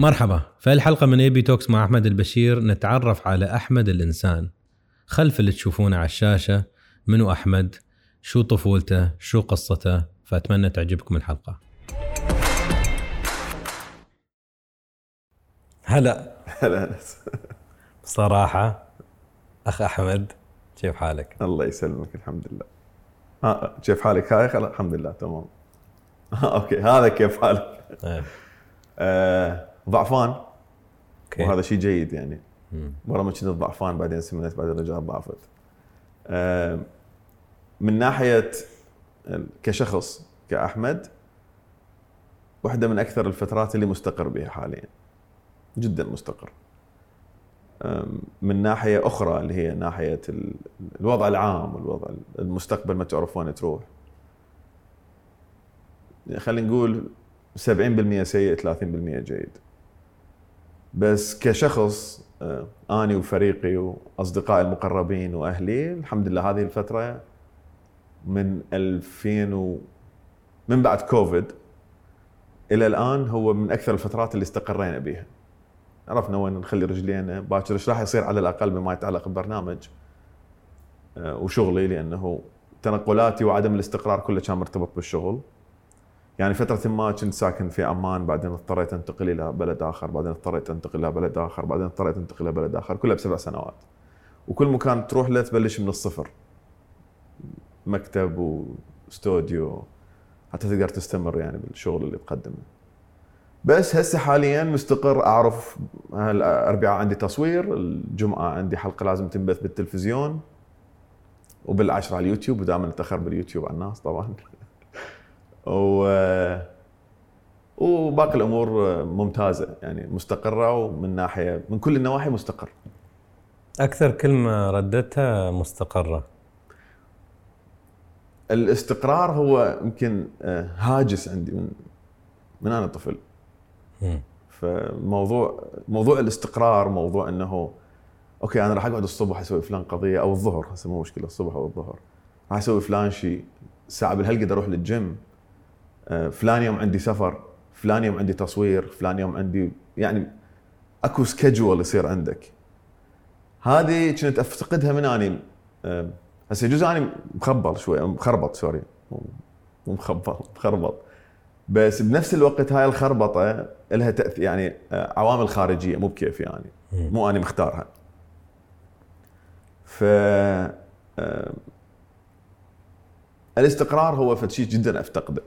مرحبا. في الحلقة من AB Talks مع أحمد البشير نتعرف على أحمد الإنسان. خلف اللي تشوفونه على الشاشة منو أحمد؟ شو طفولته؟ شو قصته؟ فأتمنى تعجبكم الحلقة. هلا. هلا انس بصراحة أخ أحمد كيف حالك؟ الله يسلمك الحمد لله. ها كيف حالك؟ هاي خلاص الحمد لله تمام. okay هذا كيف حالك؟ إيه. آه ضعفان. okay. وهذا شيء جيد يعني. مرة ما كنت ضعفان بعدين سمنت بعدين رجعت ضعفت. من ناحية كشخص كأحمد واحدة من أكثر الفترات اللي مستقر بها حاليا. جدا مستقر. من ناحية أخرى اللي هي ناحية ال- الوضع العام والوضع المستقبل ما تعرف وين تروح. خلينا نقول 70% سيء 30% جيد. بس كشخص آه، آني وفريقي وأصدقائي المقربين وأهلي الحمد لله هذه الفترة من 2000 و من بعد كوفيد إلى الآن هو من أكثر الفترات اللي استقرينا بها عرفنا وين نخلي رجلينا باكر إيش راح يصير على الأقل بما يتعلق ببرنامج آه، وشغلي لأنه تنقلاتي وعدم الاستقرار كله كان مرتبط بالشغل. يعني فترة ما كنت ساكن في عمان بعدين اضطريت أنتقل إلى بلد آخر بعدين اضطريت أنتقل إلى بلد آخر بعدين اضطريت أنتقل إلى بلد آخر كلها بسبع سنوات. وكل مكان تروح له تبلش من الصفر. مكتب واستوديو حتى تقدر تستمر يعني بالشغل اللي تقدمه. بس هسه حاليا مستقر أعرف الاربعاء عندي تصوير الجمعة عندي حلقة لازم تنبث بالتلفزيون وبالعشرة على اليوتيوب ودائما نتاخر باليوتيوب على الناس طبعا. و وباقي الأمور ممتازة يعني مستقرة ومن ناحية من كل النواحي مستقر أكثر كلمة ردتها مستقرة. الاستقرار هو يمكن آه، هاجس عندي من من أنا طفل. فموضوع موضوع الاستقرار موضوع إنه okay أنا راح أقعد الصبح أسوي فلان قضية أو الظهر هسه مو مشكلة الصبح أو الظهر. راح أسوي فلان شيء ساعة بالهلقد أروح للجيم. فلان يوم عندي سفر فلان يوم عندي تصوير فلان يوم عندي يعني أكو schedule يصير عندك. هذه كنت أفتقدها من أني آه، هسه جزء أني مخبل شوي مخربط sorry مو مخبل مخربط. بس بنفس الوقت هاي الخربطة لها تاثير يعني آه، عوامل خارجية مو بكيفي يعني. مو أنا مختارها. ف آه، الاستقرار هو فد شيء جدا أفتقده.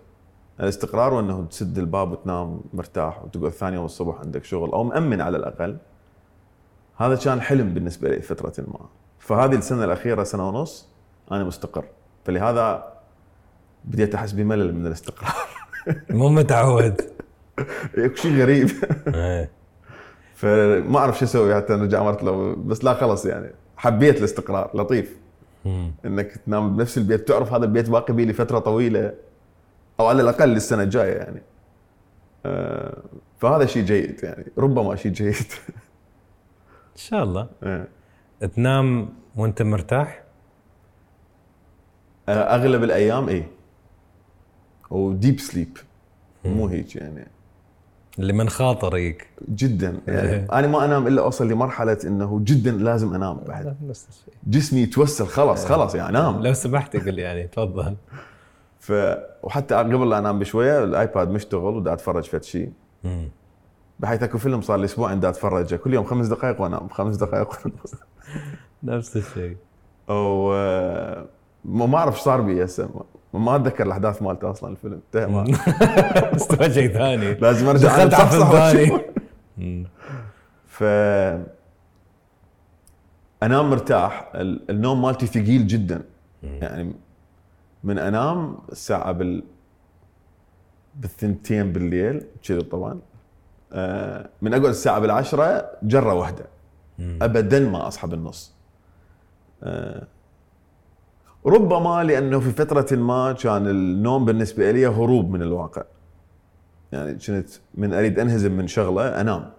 الاستقرار وإنه تسد الباب وتنام مرتاح وتقعد ثاني يوم الصبح عندك شغل أو مأمن على الأقل. هذا كان حلم بالنسبة لي فترة ما. فهذه السنة الأخيرة سنة ونص أنا مستقر. فلهذا بديت أحس بملل من الاستقرار. مو متعود. شيء غريب. إيه. فما أعرف شو أسوي حتى رجع مرت له بس لا خلص يعني. حبيت الاستقرار لطيف. إنك تنام بنفس البيت. تعرف هذا البيت باقي بيه لفترة طويلة. أو على الأقل للسنه الجاية يعني. آه، فهذا شيء جيد يعني ربما شيء جيد. إن شاء الله. آه. تنام وأنت مرتاح؟ آه، أغلب الأيام اي وديب سليب مو هيك يعني. اللي من خاطرك جدا يعني. إيه. أنا ما أنام إلا أوصل لمرحلة إنه جدا لازم أنام بعد. جسمي يتوسل خلاص خلاص يعني أنام. لو سمحت قل يعني تفضل. ف وحتى قبل لا انام بشوية الايباد مشتغل ودا اتفرج فد شيء. بحيث اكو فيلم صار لي أسبوعين دا اتفرجه. كل يوم خمس دقائق وانام خمس دقائق نفس الشيء. و ما اعرف إيش صار بي هسه. ما- اتذكر الاحداث مالته أصلا الفيلم. انتهى ما- استوى شيء ثاني. لازم ارجع دخلت ثاني. ف انام مرتاح. ال- النوم مالتي ثقيل جدا. يعني من أنام الساعة بال بالثنتين بالليل كذي طبعا. آه، من أقعد الساعة بالعشرة جرة واحدة. ابدا ما أصحى بالنص. آه، ربما لأنه في فترة ما كان النوم بالنسبة لي هروب من الواقع. يعني كنت من أريد أنهزم من شغلة أنام.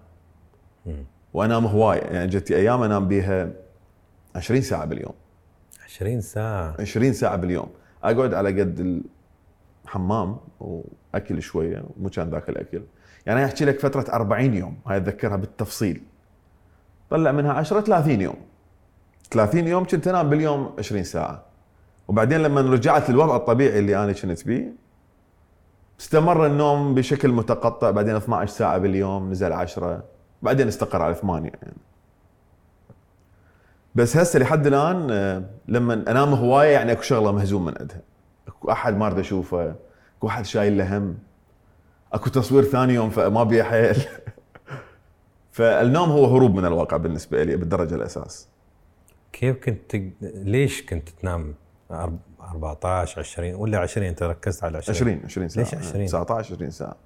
وأنام هوايه يعني جتي أيام أنام بيها 20 ساعة باليوم. 20 ساعة. 20 ساعة باليوم. أقعد على قد ال... حمام وأكل شوية مو كان ذاك الأكل. يعني أحكي لك فترة 40 يوم هاي أتذكرها بالتفصيل. طلع منها 10 30 يوم. 30 يوم كنت أنام باليوم 20 ساعة. وبعدين لما رجعت للوضع الطبيعي اللي أنا كنت بيه استمر النوم بشكل متقطع بعدين 12 ساعة باليوم نزل 10 بعدين استقر على 8 يعني بس هسه لحد الآن آه، لما أنام هواية يعني أكو شغلة مهزوم من عندها. أكو أحد ما أريد أشوفه أكو أحد شايل له هم أكو تصوير ثاني يوم فما بيه حيل. فالنوم هو هروب من الواقع بالنسبة لي بالدرجة الأساس. كيف كنت ليش كنت تنام 14 20 ولا 20 أنت ركزت على 20 20 20 ساعة. ليش 20 19 20 ساعة.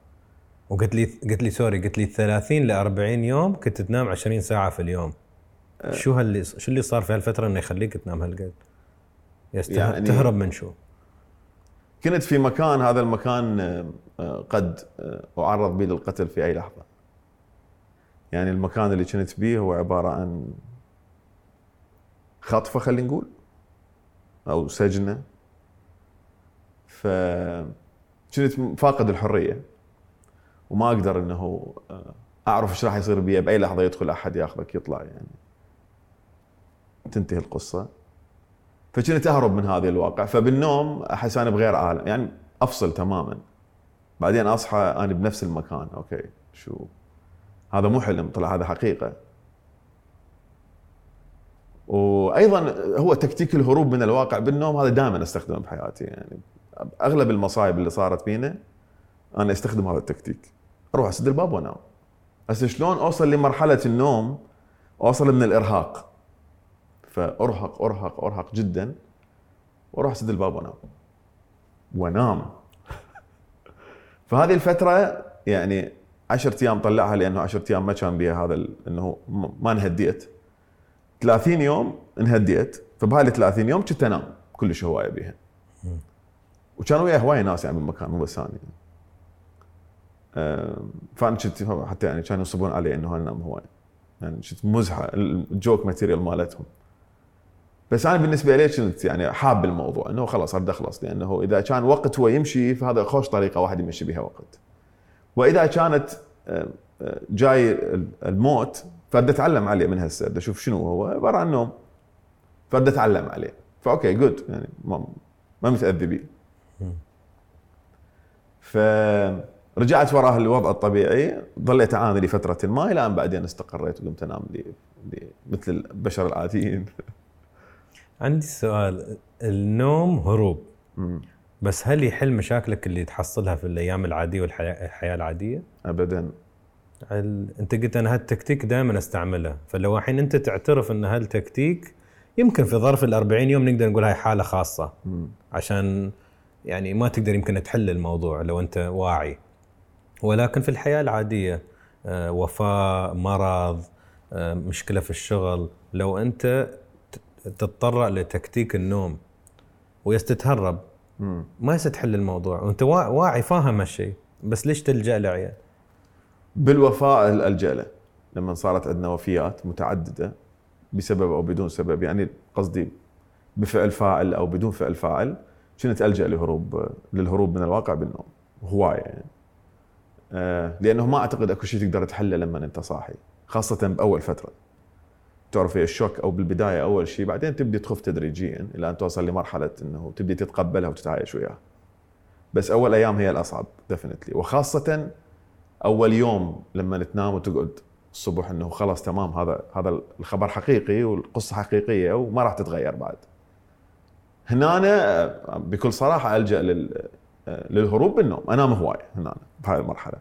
وقلت لي قلت لي سوري قلت لي 30 ل 40 يوم كنت تنام 20 ساعة في اليوم. شو هاللي شو اللي صار في هالفترة إنه يخليك تنام هالقد؟ يعني تهرب من شو؟ كنت في مكان هذا المكان آه، قد آه، أعرض به للقتل في أي لحظة يعني المكان اللي كنت بيه هو عبارة عن خطفة خلينا نقول أو سجنة ف كنت فاقد الحرية وما أقدر إنه آه، أعرف إيش راح يصير بي بأي لحظة يدخل أحد ياخذك يطلع يعني تنتهي القصة. فكنت أهرب من هذا الواقع. فبالنوم احس أنا بغير عالم. يعني أفصل تماما. بعدين أصحى أنا بنفس المكان. okay شو؟ هذا مو حلم طلع هذا حقيقة. وأيضا هو تكتيك الهروب من الواقع. بالنوم هذا دائما أستخدمه بحياتي. يعني أغلب المصايب اللي صارت فينا أنا أستخدم هذا التكتيك. أروح أسد الباب وأنام. هسه شلون أوصل لمرحلة النوم؟ أوصل من الإرهاق. فأرهق أرهق أرهق جدا. وأروح أسد الباب وأنام. وأنام. فهذه الفترة يعني 10 أيام طلعها لأنه 10 أيام ما كان بها هذا إنه ما انهديت. 30 يوم انهديت. فبهاي 30 يوم كنت أنام كلش هواية بيها. وكانوا وياي هواية ناس يعني بالمكان مو بس أنا. فأنا كنت حتى يعني كانوا يصبون علي إنه أنا أنام هواية. يعني كنت مزحة. ال joke material مالتهم. بس أنا بالنسبة لي كنت يعني حاب الموضوع إنه خلاص اريد اخلص لأنه إذا كان وقت هو يمشي فهذا خوش طريقة واحد يمشي بها وقت. وإذا كانت جاي الموت فبدي أتعلم عليه من هسه بدي أشوف شنو هو عبارة عن نوم. فبدي أتعلم عليه. ف okay good يعني ما ما متأذي بيه. فرجعت وراه الوضع الطبيعي ظليت أعاني لفترة ما إلى أن بعدين استقريت وقمت أنام لي مثل البشر العاديين. عندي سؤال. النوم هروب. بس هل يحل مشاكلك اللي تحصلها في الأيام العادية والحياة العادية؟ ابدا. أنت قلت أنا هالتكتيك دائما أستعمله. فلو الحين أنت تعترف أن هالتكتيك يمكن في ظرف ال 40 يوم نقدر نقول هاي حالة خاصة. عشان يعني ما تقدر يمكن تحل الموضوع لو أنت واعي. ولكن في الحياة العادية آه، وفاة مرض آه، مشكلة في الشغل لو أنت تتطرق لتكتيك النوم ويستتهرب ما يستحل الموضوع. وأنت واعي فاهم هالشيء بس ليش تلجأ له بالوفاء ألجأ له. لما صارت عندنا وفيات متعددة بسبب أو بدون سبب يعني قصدي بفعل فاعل أو بدون فعل فاعل كنت ألجأ لهروب للهروب من الواقع بالنوم. هواية يعني. آه لأنه ما أعتقد أكو شيء تقدر تحله لما أنت صاحي خاصة بأول فترة. تعرف الشوك أو بالبداية أول شيء بعدين تبدي تخف تدريجيا إلى أن توصل لمرحلة إنه تبدي تتقبلها وتتعايش وياها بس أول أيام هي الأصعب ديفنتلي وخاصة أول يوم لما تنام وتقعد الصبح إنه خلاص تمام هذا هذا الخبر حقيقي والقصة حقيقية وما راح تتغير بعد. هنا أنا بكل صراحة ألجأ لل للهروب بالنوم أنام هوايه هنا بهاي المرحلة.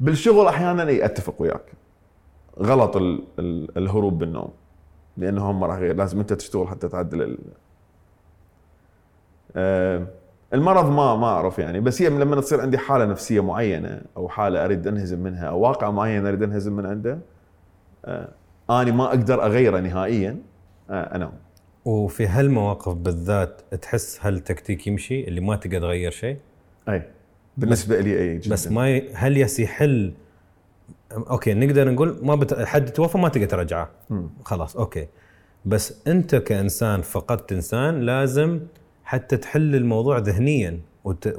بالشغل أحيانا أتفق وياك. غلط ال ال الهروب بالنوم لأنه هم راح لازم أنت تشتغل حتى تعدل ال أه المرض ما ما أعرف يعني بس هي لما تصير عندي حالة نفسية معينة أو حالة أريد أنهزم منها أو واقع معين أريد أنهزم من عنده آه آني ما أقدر أغيره نهائيا آه أنام وفي هالمواقف بالذات تحس هالتكتيك يمشي اللي ما تقدر تغير شيء؟ أي بالنسبة لي أي جدا بس ما ي... هل يس يحل okay نقدر نقول ما بت... حد توفى ما تقدر ترجعه. خلاص okay. بس أنت كإنسان فقدت إنسان لازم حتى تحل الموضوع ذهنيا وت...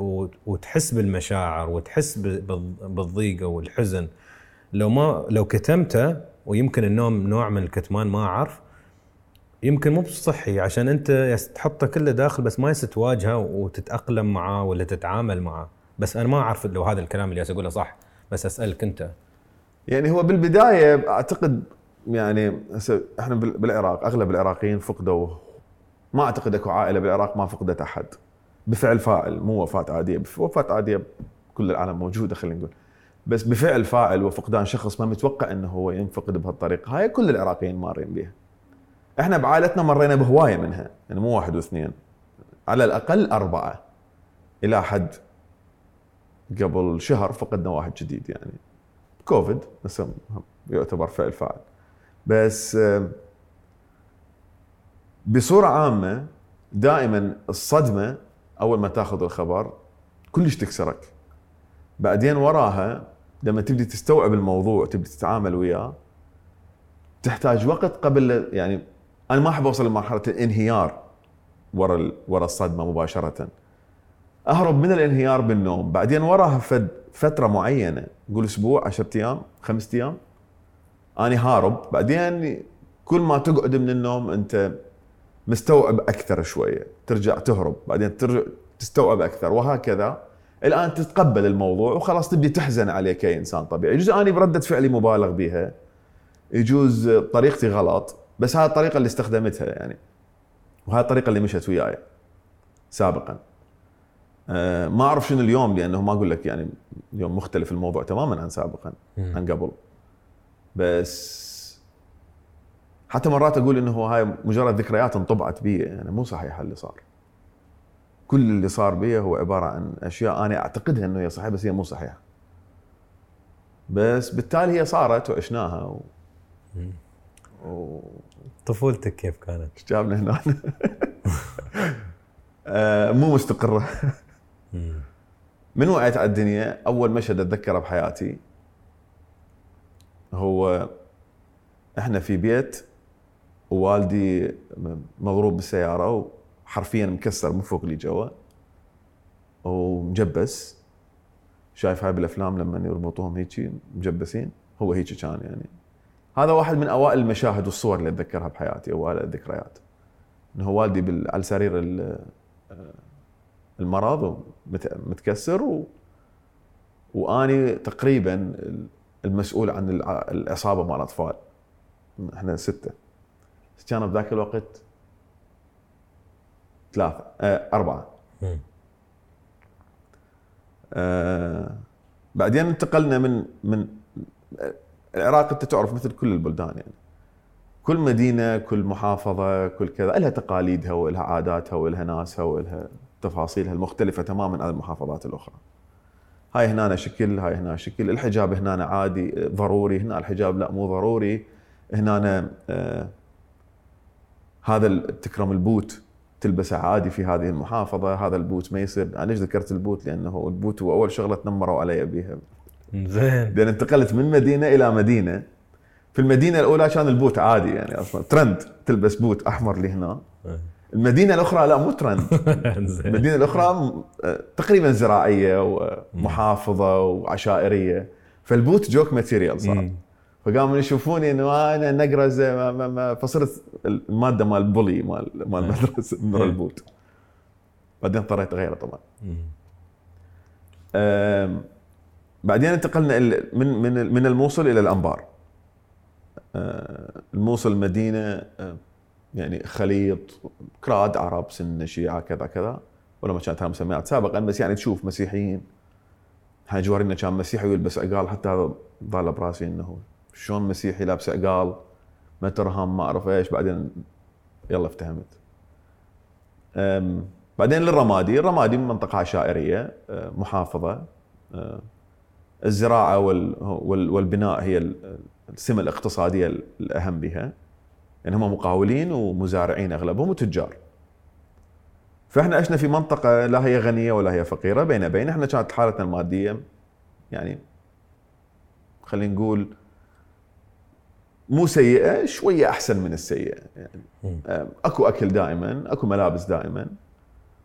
وتحس بالمشاعر وتحس بالضيق والحزن. لو ما لو كتمته ويمكن النوم نوع من الكتمان ما أعرف يمكن مو بصحي عشان أنت تحطه كله داخل بس ما تواجهه وتتأقلم معاه ولا تتعامل معاه بس أنا ما أعرف لو هذا الكلام اللي أقوله صح بس أسألك أنت. يعني هو بالبداية أعتقد يعني إحنا بالعراق أغلب العراقيين فقدوا ما أعتقد أكو عائلة بالعراق ما فقدت أحد. بفعل فاعل مو وفاة عادية. وفاة عادية كل العالم موجودة خلينا نقول. بس بفعل فاعل وفقدان شخص ما متوقع إنه هو ينفقد بهالطريقة. هاي كل العراقيين مارين بها إحنا بعائلتنا مرينا بهواية منها. يعني مو واحد واثنين. على الأقل أربعة. إلى حد قبل شهر فقدنا واحد جديد يعني. كوفيد يعتبر فعل فاعل. بس بصورة عامة دائما الصدمة أول ما تأخذ الخبر كلش تكسرك. بعدين وراها لما تبدي تستوعب الموضوع تبدي تتعامل وياه تحتاج وقت قبل يعني أنا ما أحب أوصل لمرحلة الانهيار ورا ورا الصدمة مباشرة. أهرب من الانهيار بالنوم. بعدين وراها فد فترة معينة. نقول أسبوع 10 أيام خمسة أيام. اني هارب. بعدين كل ما تقعد من النوم أنت مستوعب أكثر شوية. ترجع تهرب. بعدين ترجع تستوعب أكثر. وهكذا. الآن تتقبل الموضوع وخلاص تبدي تحزن عليه كانسان طبيعي. يجوز أني بردة فعلي مبالغ بها يجوز طريقتي غلط. بس هاي الطريقة اللي استخدمتها يعني. وهاي الطريقة اللي مشت وياي سابقا. ما أعرف شنو اليوم لأنه ما أقول لك يعني اليوم مختلف الموضوع تماما عن سابقا عن قبل. بس حتى مرات أقول إنه هاي مجرد ذكريات انطبعت بي يعني مو صحيح اللي صار. كل اللي صار بي هو عبارة عن أشياء أنا أعتقدها إنه هي صحيحة بس هي مو صحيحة. بس بالتالي هي صارت وعشناها و... و... طفولتك كيف كانت؟ جابنا هنا؟ آه مو مستقرة. من وعيت على الدنيا أول مشهد أتذكره بحياتي؟ هو إحنا في بيت ووالدي مضروب بالسيارة وحرفيا مكسر من فوق لي جوا ومجبس. شايف هاي بالأفلام لما يربطوهم هيك مجبسين. هو هيك كان يعني. هذا واحد من أوائل المشاهد والصور اللي أتذكرها بحياتي أوائل الذكريات. إنه والدي على سرير المرض متكسر و... وأني تقريبا المسؤول عن العصابه مال الاطفال إحنا ستة. كانوا بذاك الوقت ثلاثة آه أربعة. آه بعدين انتقلنا من من العراق أنت تعرف مثل كل البلدان يعني. كل مدينة كل محافظة كل كذا لها تقاليدها ولها عاداتها ولها ناسها ولها تفاصيلها المختلفة تماما عن المحافظات الأخرى. هاي هنا شكل هاي هنا شكل. الحجاب هنا عادي ضروري. هنا الحجاب لا مو ضروري. هنا آه هذا تكرم البوت تلبسه عادي في هذه المحافظة. هذا البوت ما يصير. أنا ليش ذكرت البوت؟ لأنه البوت هو أول شغلة تنمروا علي بها زين. لأن انتقلت من مدينة إلى مدينة. في المدينة الأولى كان البوت عادي يعني أصلا. ترند. تلبس بوت أحمر لهنا. المدينة الأخرى لا مو ترند. المدينة الأخرى تقريبا زراعية ومحافظه وعشائرية. فال boot joke material صار. فقاموا يشوفوني إنه أنا نقرز فصرت المادة مال bully مال مال المدرسة من ال boot. بعدين اضطريت أغيره طبعا. بعدين انتقلنا من من من الموصل إلى الأنبار. الموصل مدينه يعني خليط كراد عرب سنه شيعة كذا كذا. ولا ما كانت مسميات سابقا بس يعني تشوف مسيحيين. هاي جوارينا كان مسيحي ويلبس عقال حتى هذا ضال براسي إنه شلون مسيحي لابس عقال؟ ما ترهم ما أعرف إيش. بعدين يلا افتهمت. بعدين للرمادي. الرمادي منطقة عشائرية محافظة. الزراعة والبناء هي السمة الاقتصادية الأهم بها. يعني هم مقاولين ومزارعين أغلبهم وتجار. فإحنا عشنا في منطقة لا هي غنية ولا هي فقيرة بين بين إحنا كانت حالتنا المادية يعني خلينا نقول مو سيئة شوية أحسن من السيئة. يعني أكو أكل دائما أكو ملابس دائما.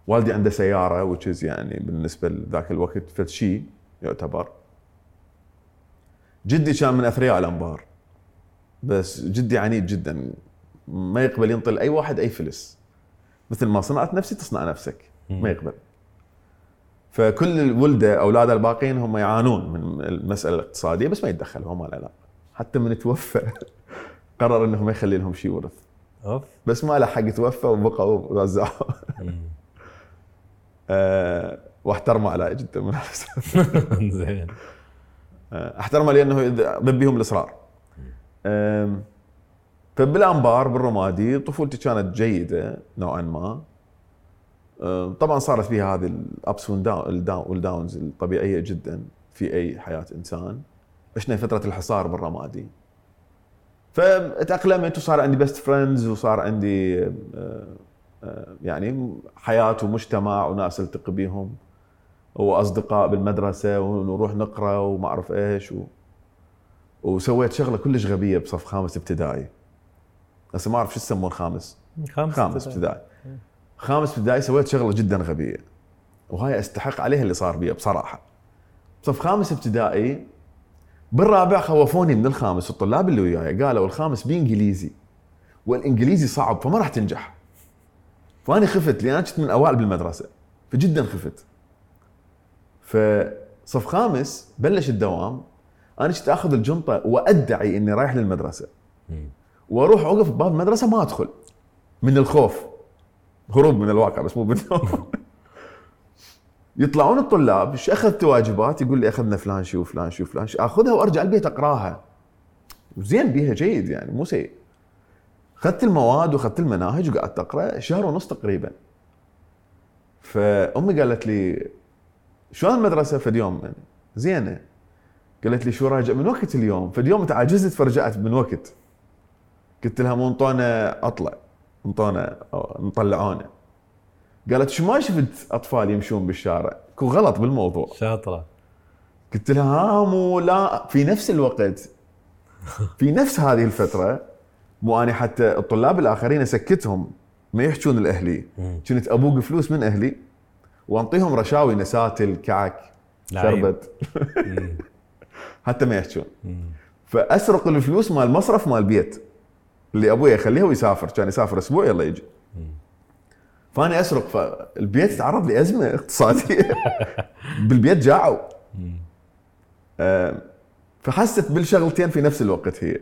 والدي عنده سيارة وتشز يعني بالنسبة لذاك الوقت فد شيء يعتبر. جدي كان من أثرياء الأنبار. بس جدي عنيد جدا. ما يقبل ينطل أي واحد أي فلس. مثل ما صنعت نفسي تصنع نفسك. ما يقبل. فكل الولدة اولاده الباقيين هم يعانون من المسألة الاقتصادية بس ما يتدخل هو ما له علاقه حتى من توفى قرر إنه ما يخلي لهم شيء ورث. أوف. بس ما له حق توفى وبقوا وزعوا أه واحترمه على جدا من زين. آه، احترمه لأنه ضبيهم الإصرار. فبالانبار بالرمادي طفولتي كانت جيدة نوعا ما. طبعا صارت فيها هذه الابس والداونز الطبيعية جدا في أي حياة إنسان. عشنا فترة الحصار بالرمادي. فتاقلمت وصار عندي best friends وصار عندي يعني حياة ومجتمع وناس ألتقي بيهم وأصدقاء بالمدرسة ونروح نقرأ وما أعرف إيش و... وسويت شغلة كلش غبية بصف خامس ابتدائي. هسه ما أعرف شو يسمون خامس. خامس خامس ابتدائي. خامس ابتدائي سويت شغلة جدا غبية. وهاي أستحق عليها اللي صار بي بصراحة. بصف خامس ابتدائي بالرابع خوفوني من الخامس. الطلاب اللي وياي قالوا الخامس بإنجليزي والإنجليزي صعب فما راح تنجح. فاني خفت لأن أنا كنت من اوائل بالمدرسة فجدا خفت. فصف خامس بلش الدوام أنا كنت أخذ الجنطة وأدعي إني رايح للمدرسة. وأروح أوقف بباب المدرسة ما أدخل. من الخوف. هروب من الواقع بس مو بالنوم يطلعون الطلاب إيش أخذت واجبات؟ يقول لي أخذنا فلان شي وفلان شي وفلان شي. أخذها وأرجع البيت أقراها. زين بيها جيد يعني مو سيء. أخذت المواد وأخذت المناهج وقعدت أقرأ شهر ونص تقريبا. فأمي قالت لي شلون المدرسة فد يوم يعني زينة. قالت لي شو راجع من وقت اليوم؟ فد يوم تعجزت فرجعت من وقت. قلت لها مو انطونا أطلع انطونا أو نطلعونا. قالت شو ما شفت أطفال يمشون بالشارع؟ كو غلط بالموضوع. شاطرة. قلت لها ها مو لا. في نفس الوقت في نفس هذه الفترة مو أنا حتى الطلاب الآخرين أسكتهم ما يحجون لأهلي. كنت أبوق فلوس من أهلي وأنطيهم رشاوي نساتل كعك. شربت. حتى ما يحجون. فأسرق الفلوس مال المصرف مال البيت اللي أبوي يخليها ويسافر. كان يسافر أسبوع يلا يجي. فأنا أسرق فالبيت تعرض لازمه اقتصادية. بالبيت جاعوا. آه، فحست بالشغلتين في نفس الوقت هي.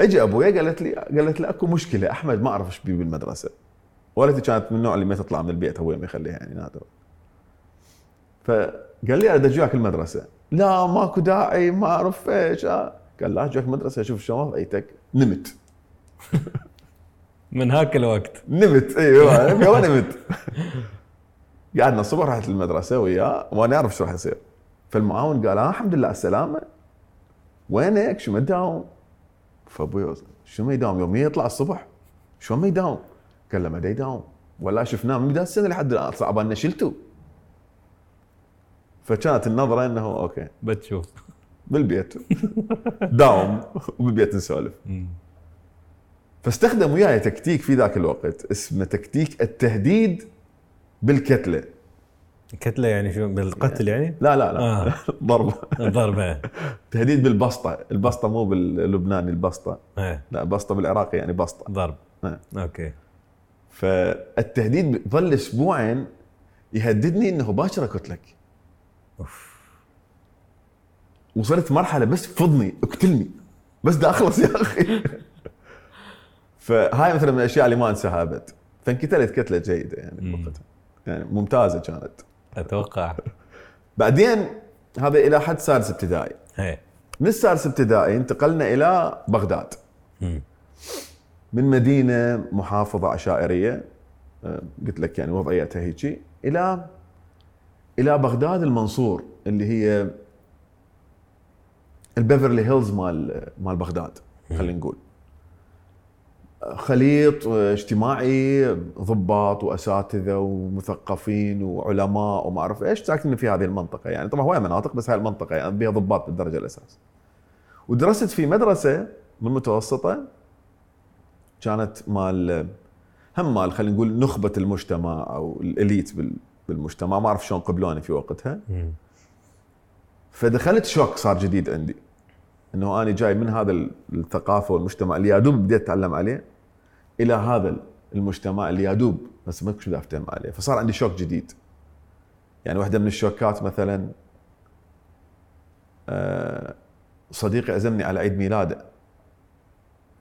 اجى ابويا قالت لي قالت لي أكو مشكلة. أحمد ما أعرف إيش بيه بالمدرسة. والدتي كانت من النوع اللي ما تطلع من البيت ابويا ما يخليها يعني نادر فقال لي أريد أجيك المدرسة. لا ماكو داعي ما أعرف إيش. آه. قال لا أجيك المدرسة أشوف شلون وضعيتك. نمت. من هاك الوقت. نمت. أيوه يوم نمت. قعدنا الصبح رحت المدرسة وياه وأنا أعرف شو راح يصير. فالمعاون قال آه الحمد لله على السلامة. وينك؟ شو ما تداوم؟ فابوي شو ما يداوم؟ يوميا يطلع الصبح شو ما يداوم؟ قال له ما دا يداوم. ولا شفناه من بداية السنة لحد الآن صعب ان شلته. فكانت النظرة إنه okay. بتشوف. بالبيت. داوم وبالبيت نسولف. فاستخدم وياي تكتيك في ذاك الوقت اسمه تكتيك التهديد بالكتلة. كتلة يعني شو؟ بالقتل يعني؟ لا لا لا. آه. ضربة. ضربة. تهديد بالبسطة. البسطة مو باللبناني البسطة. إيه لا بسطة بالعراقي يعني بسطة. ضرب. آه. أوكي. فالتهديد ظل أسبوعين يهددني إنه باكر اقتلك أوف. وصلت مرحلة بس فضني اقتلني. بس دا أخلص يا أخي. فهاي مثلا من الأشياء اللي ما أنساها أبد. فانقتلت كتلة جيدة يعني. بوقتها. يعني ممتازة كانت. أتوقع. بعدين هذا إلى حد سادس ابتدائي من السادس ابتدائي انتقلنا إلى بغداد. مم. من مدينة محافظة عشائريه آه، قلت لك يعني وضعيتها هيجي. إلى إلى بغداد المنصور اللي هي ال Beverly Hills مال مال بغداد خلينا نقول. خليط اجتماعي ضباط وأساتذة ومثقفين وعلماء وما أعرف إيش ساكنين في هذه المنطقة. يعني طبعا هواي مناطق بس هاي المنطقة يعني بها ضباط بالدرجة الأساس. ودرست في مدرسة من متوسطه كانت مال هم مال خلينا نقول نخبة المجتمع أو الإليت بال- بالمجتمع ما أعرف شلون قبلوني في وقتها. فدخلت شوك صار جديد عندي إنه أنا جاي من هذا ال- الثقافة والمجتمع اللي يادوب بديت أتعلم عليه إلى هذا المجتمع اللي يادوب بس ما كنت أفتهم عليه فصار عندي شوك جديد يعني واحدة من الشوكات مثلا آه، صديقي عزمني على عيد ميلاده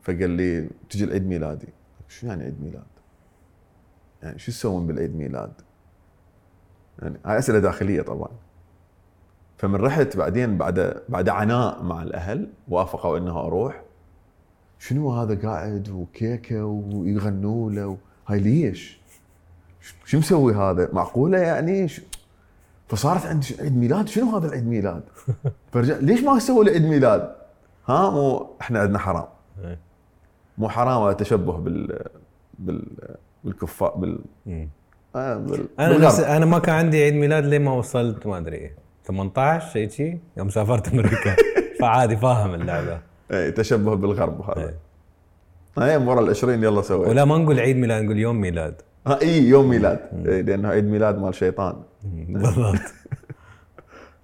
فقال لي تجي العيد ميلادي شو يعني عيد ميلاد؟ يعني شو تسوون بالعيد ميلاد؟ يعني هاي أسئلة داخلية طبعا فمن رحت بعدين بعد بعد عناء مع الأهل وافقوا انه أروح شنو هذا قاعد وكيكة ويغنوا له و- هاي ليش؟ شو مسوي هذا؟ معقولة يعني؟ ش- فصارت عندي عيد ميلاد شنو هذا العيد ميلاد؟ فرجع ليش ما أسوي له عيد ميلاد؟ ها مو إحنا عندنا حرام إيه. مو حرام ولا تشبه بال بال بالكفار بال. آه بال... أنا. نفس أنا ما كان عندي عيد ميلاد لين ما وصلت ما أدري 18 شيء شيء يوم سافرت أمريكا. فعادي فاهم اللعبة. اي تشبه بالغرب هذا. إيه. هاي ورا ال 20 يلا سوي ولا ما نقول عيد ميلاد نقول يوم ميلاد. ها إي يوم ميلاد. إي، لأنه عيد ميلاد مال شيطان. بالضبط.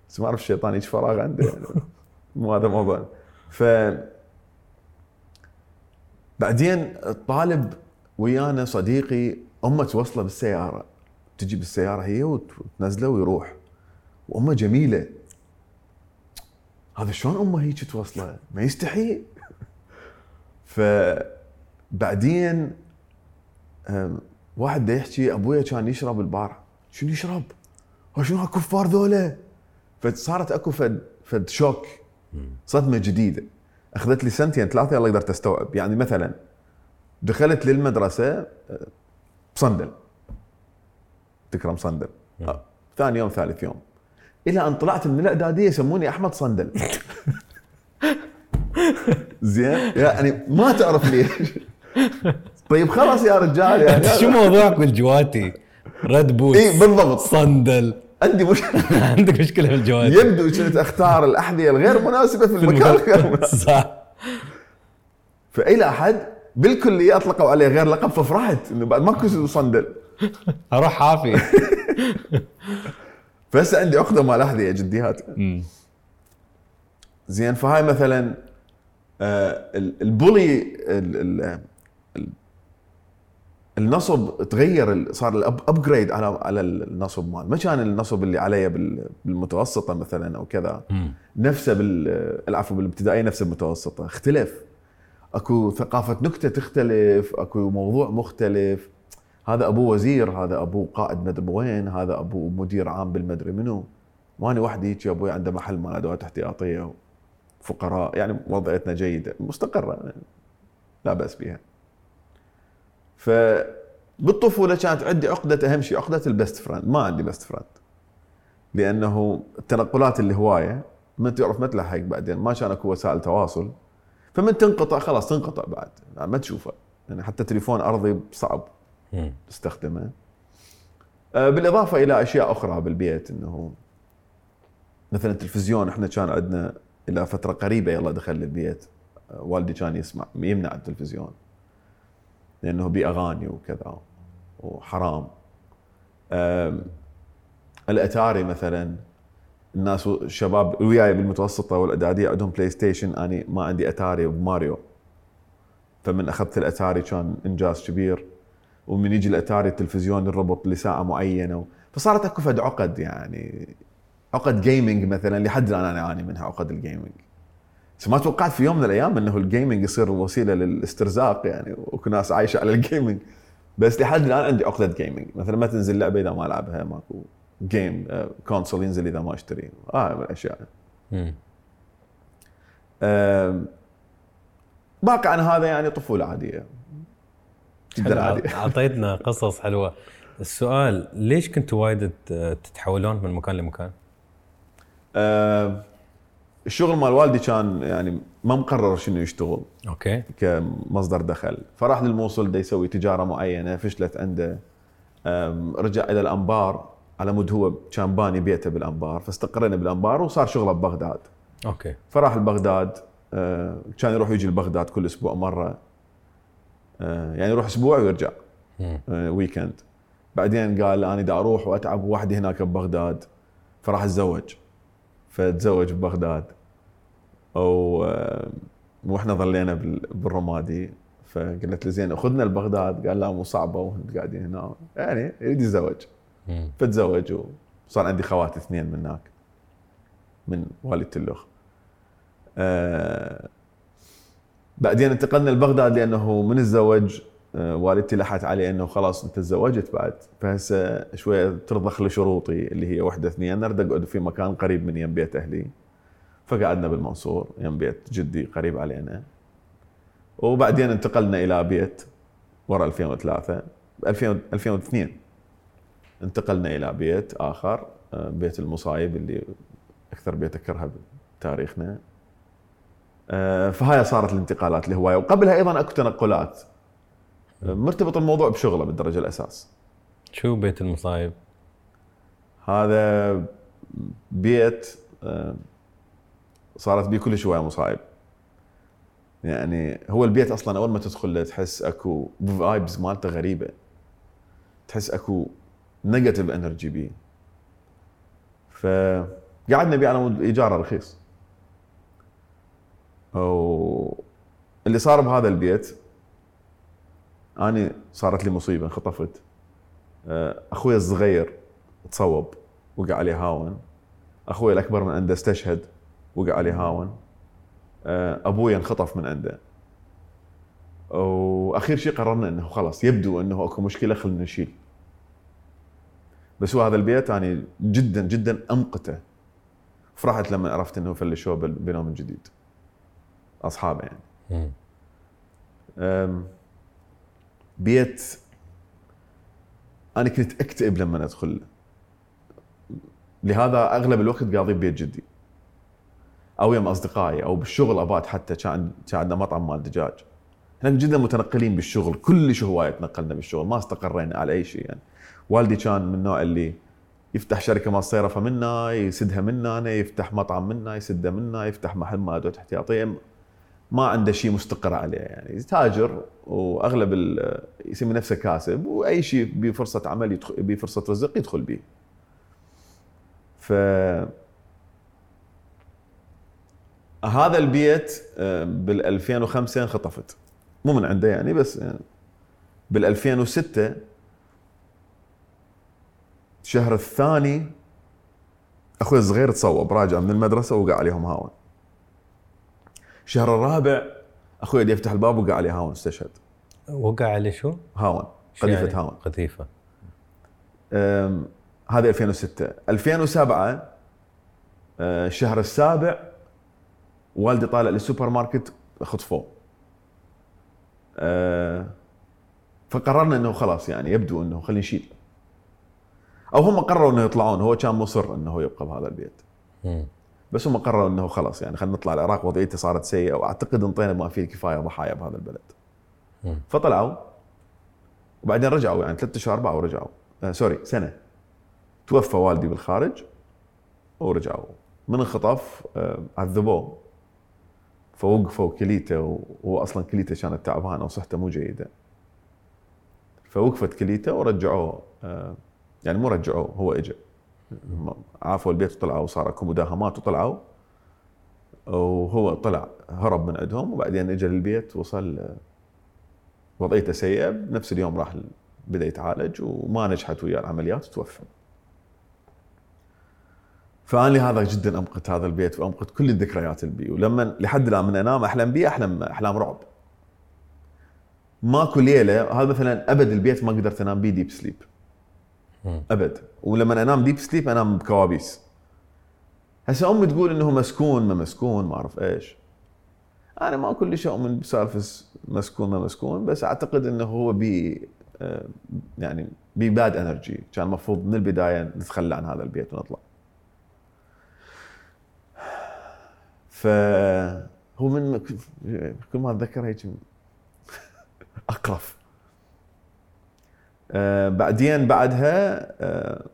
بس ما أعرف الشيطان يجي فراغ عنده يعني. مو هذا موضوع ف بعدين الطالب ويانا صديقي أمة توصله بالسيارة تجي بالسيارة هي وت- وتنزله ويروح. وأمة جميلة. هذا شلون أمة هيك توصله ما يستحي. فبعدين واحد دا يحكي أبويا كان يشرب البارحه شنو يشرب؟ شنو هالكفار ذولا؟ فصارت أكو فد فد شوك. صدمة جديدة. أخذت لي سنتين ثلاثة يلا قدرت أستوعب. يعني مثلا دخلت للمدرسة بصندل تكرم صندل. آه، ثاني يوم ثالث يوم. إلى أن طلعت من الإعدادية يسموني أحمد صندل. زين؟ يعني ما تعرف ليش. طيب خلاص يا رجال يعني شو موضوعك بالجواتي؟ red boot اي بالضبط. صندل. عندي مش عندك مشكلة بالجواتي يبدو كنت أختار الأحذية الغير مناسبة في المكان الغير مناسب. صح. فإلى حد بالكلية أطلقوا عليه غير لقب ففرحت إنه بعد ماكو صندل. أروح حافي. فهسه عندي عقدة مال احذيه جديات. زين فهاي مثلا آه، ال- ال bully ال- ال- ال- النصب تغير صار ال upgrade على على النصب مال. ما كان النصب اللي علي بال- بالمتوسطة مثلا أو كذا. نفسه بال العفو بالابتدائيه نفسه المتوسطه اختلف. اكو ثقافة نكتة تختلف اكو موضوع مختلف. هذا ابوه وزير هذا ابوه قائد مدري وين هذا ابوه مدير عام بالمدري منو. واني وحدي هيك أبوي عنده محل مال ادوات احتياطيه فقراء يعني وضعيتنا جيدة مستقرة لا بأس بها. ف بالطفولة كانت عندي عقدة أهم شيء عقدة ال best friend. ما عندي best friend. لأنه التنقلات اللي هوايه من تعرف ما تلحق بعدين ما كان أكو وسائل تواصل. فمن تنقطع خلاص تنقطع بعد. ما تشوفه. يعني حتى تليفون أرضي صعب. تستخدمه. آه، بالإضافة إلى أشياء أخرى بالبيت إنه مثلا التلفزيون إحنا كان عندنا إلى فترة قريبة يلا دخل البيت. آه، والدي كان يسمع يمنع التلفزيون. لأنه بأغاني وكذا وحرام. الأتاري مثلا الناس الشباب وياي بالمتوسطة والاعداديه عندهم PlayStation أني ما عندي أتاري وماريو. فمن أخذت الأتاري كان إنجاز كبير. ومن يجي الأتاري التلفزيون يربط لساعة معينة فصارت أكو فد عقد يعني. عقد gaming مثلا لحد الآن أنا أعاني منها عقد ال gaming بس ما توقعت في يوم من الأيام إنه ال gaming يصير وسيلة للاسترزاق يعني وكل ناس عايشة على ال gaming بس لحد الآن عندي عقدة gaming مثلا ما تنزل لعبة إذا ما العبها ماكو. game آه، console ينزل إذا ما أشتري. آه من الاشياء باقي عن هذا يعني طفولة عادية. جدا عادية. أعطيتنا قصص حلوة. السؤال ليش كنتوا وايد تتحولون من مكان لمكان؟ آه، الشغل مال والدي كان يعني ما مقرر شنو يشتغل. okay. كمصدر دخل. فراح للموصل دا يسوي تجارة معينة فشلت عنده. رجع إلى الأنبار. على مود هو كان باني بيته بالأنبار فاستقرينا بالأنبار وصار شغله ببغداد. okay. فراح لبغداد آه، كان يروح يجي لبغداد كل أسبوع مرة آه، يعني يروح أسبوع ويرجع مم. آه، weekend بعدين قال أنا دا أروح وأتعب وحدي هناك ببغداد فراح أتزوج. فتزوج ببغداد. أو وإحنا ظلينا بال- بالرمادي. فقلت له زين خذنا لبغداد. قال لا مو صعبة وانت قاعدين هنا. يعني يريد يتزوج. فتزوج وصار عندي خوات اثنين من هناك من والدة الأخ. آه بعدين انتقلنا لبغداد لأنه من الزوج آه والدتي لحت علي أنه خلاص أنت تزوجت بعد. فهسه شوية ترضخ لشروطي اللي هي وحدة اثنين أريد أقعد في مكان قريب من يم بيت أهلي. فقعدنا بالمنصور يم بيت جدي قريب علينا وبعدين انتقلنا إلى بيت ورا 2003 2000 2002 انتقلنا إلى بيت آخر آه، بيت المصايب اللي أكثر بيت أكرهه بتاريخنا. آه، فهاي صارت الانتقالات لهوايه وقبلها أيضا أكو تنقلات. آه، مرتبط الموضوع بشغله بالدرجة الأساس. شو بيت المصايب؟ هذا بيت صارت بيه كل شوية مصايب. يعني هو البيت أصلا أول ما تدخل تحس أكو vibes مالته غريبة. تحس أكو negative energy بيه فقعدنا بيه على مود ايجاره رخيص. و اللي صار بهذا البيت أني صارت لي مصيبة انخطفت. آه، أخوي الصغير تصوب وقع عليه هاون. أخوي الأكبر من عنده استشهد وقع عليه هاون. آه، أبوي انخطف من عنده. وأخير شيء قررنا إنه خلاص يبدو إنه أكو مشكلة خلينا نشيل. بس هو هذا البيت أنا جدا جدا أمقته. فرحت لما عرفت إنه فلشوه بنوم من جديد. أصحابه يعني. بيت أنا كنت أكتئب لما أدخل. له. لهذا أغلب الوقت قاضي ببيت جدي. أو يم أصدقائي أو بالشغل أبات حتى كان كان عندنا مطعم مال دجاج. إحنا جدا متنقلين بالشغل. كلش هوايه تنقلنا بالشغل. ما استقرينا على أي شيء يعني. والدي كان من النوع اللي يفتح شركة مال صيرفه منا يسدها منا يفتح مطعم منا يسده منا يفتح محل مال أدوات احتياطية ما عنده شيء مستقر عليه يعني تاجر وأغلب يسمي نفسه كاسب وأي شيء بفرصة عمل يدخل بفرصة رزق يدخل به. ف هذا البيت بال 2005 انخطفت مو من عنده يعني بس يعني بال 2006 الشهر الثاني أخوي الصغير تصوب راجع من المدرسة وقع عليهم هاون. الشهر الرابع أخوي يجي يفتح الباب وقع عليه هاون استشهد. وقع عليه شو؟ هاون قذيفة يعني؟ هاون. قذيفة. هذه 2006 2007 أه، الشهر السابع والدي طالع للسوبر ماركت خطفوه. أه، فقررنا إنه خلاص يعني يبدو إنه خلينا نشيل. أو هم قرروا إنه يطلعون هو كان مصر إنه يبقى بهذا البيت مم. بس هم قرروا إنه خلاص يعني خلينا نطلع العراق وضعيته صارت سيئة وأعتقد انطينا ما فيه الكفاية ضحايا بهذا البلد. مم. فطلعوا وبعدين رجعوا يعني ثلاث اشهر أربعة ورجعوا آه سوري سنة توفى والدي بالخارج ورجعوا من انخطف آه عذبوه فوقفوا كليته وهو أصلا كليته كانت تعبانة وصحته مو جيدة فوقفت كليته ورجعوه آه يعني مو رجعوه هو اجى عافوا البيت وطلعوا وصار اكو مداهمات وطلعوا وهو طلع هرب من عندهم وبعدين اجى للبيت وصل وضعيته سيئة بنفس اليوم راح بدأ يتعالج وما نجحت وياه العمليات وتوفى. فأنا لهذا جدا أمقت هذا البيت وأمقت كل الذكريات اللي بيه ولما لحد الآن من أنام أحلم بيه أحلم أحلام رعب. ماكو ليلة هذا مثلا أبد البيت ما قدرت أنام بيه deep sleep. أبد ولما أنام deep sleep أنام بكوابيس. هسه أمي تقول إنه مسكون ما مسكون ما أعرف إيش. أنا ما كلش اؤمن بسالفة مسكون ما مسكون بس أعتقد إنه هو بي آه، يعني ب bad energy كان المفروض من البداية نتخلى عن هذا البيت ونطلع. فهو من كل ما أتذكر هيك أقرف. آه بعدين بعدها آه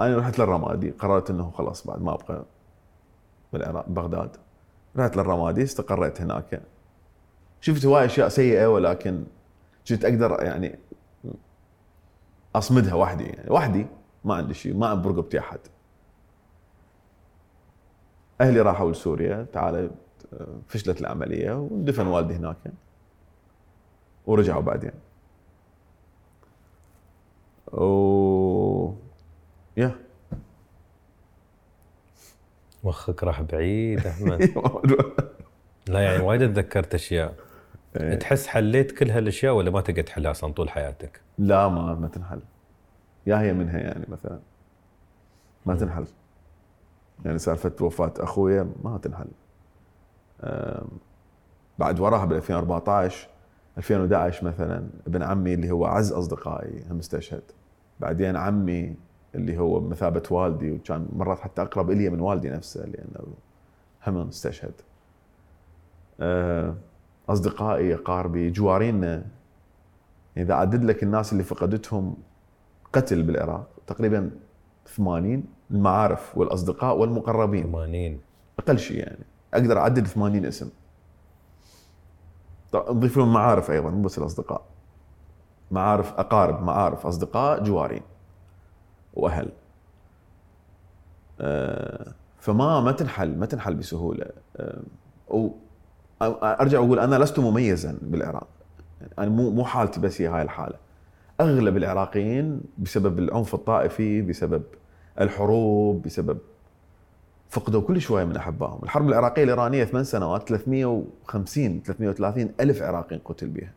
أنا رحت للرمادي قررت إنه خلاص بعد ما أبقى بالعراق بغداد. رحت للرمادي استقريت هناك. شفت هواي أشياء سيئة ولكن كنت أقدر يعني أصمدها وحدي. يعني وحدي ما عندي شيء ما برقبتي أحد. أهلي راحوا لسوريا تعال فشلت العملية وندفن والدي هناك ورجعوا بعدين. و يا. مخك راح بعيد أحمد. لا يعني وايد تذكرت أشياء. إيه. تحس حليت كل هالأشياء ولا ما تقدر تحلها أصلا طول حياتك؟ لا ما ما تنحل. يا هي منها يعني مثلا. ما تنحل. يعني سالفة وفاة أخويا ما تنحل. بعد وراها بال 2014 2011 مثلا ابن عمي اللي هو أعز أصدقائي هم استشهد بعدين عمي اللي هو بمثابه والدي وكان مرات حتى أقرب إلي من والدي نفسه لأنه هم استشهد أه، أصدقائي أقاربي جوارينا إذا أعدد لك الناس اللي فقدتهم قتل بالعراق تقريبا 80 المعارف والأصدقاء والمقربين. 80 أقل شيء يعني. أقدر أعدد 80 اسم. نضيف لهم معارف أيضا مو بس الأصدقاء. معارف أقارب معارف أصدقاء جوارين وأهل. آه، فما ما تنحل ما تنحل بسهولة. آه، أرجع واقول أنا لست مميزا بالعراق. أنا مو مو حالتي بس هي هاي الحالة. أغلب العراقيين بسبب العنف الطائفي بسبب الحروب بسبب فقدوا كل شوية من أحبائهم، الحرب العراقية الإيرانية ثمان سنوات 350 330 ألف عراقي قتل بها.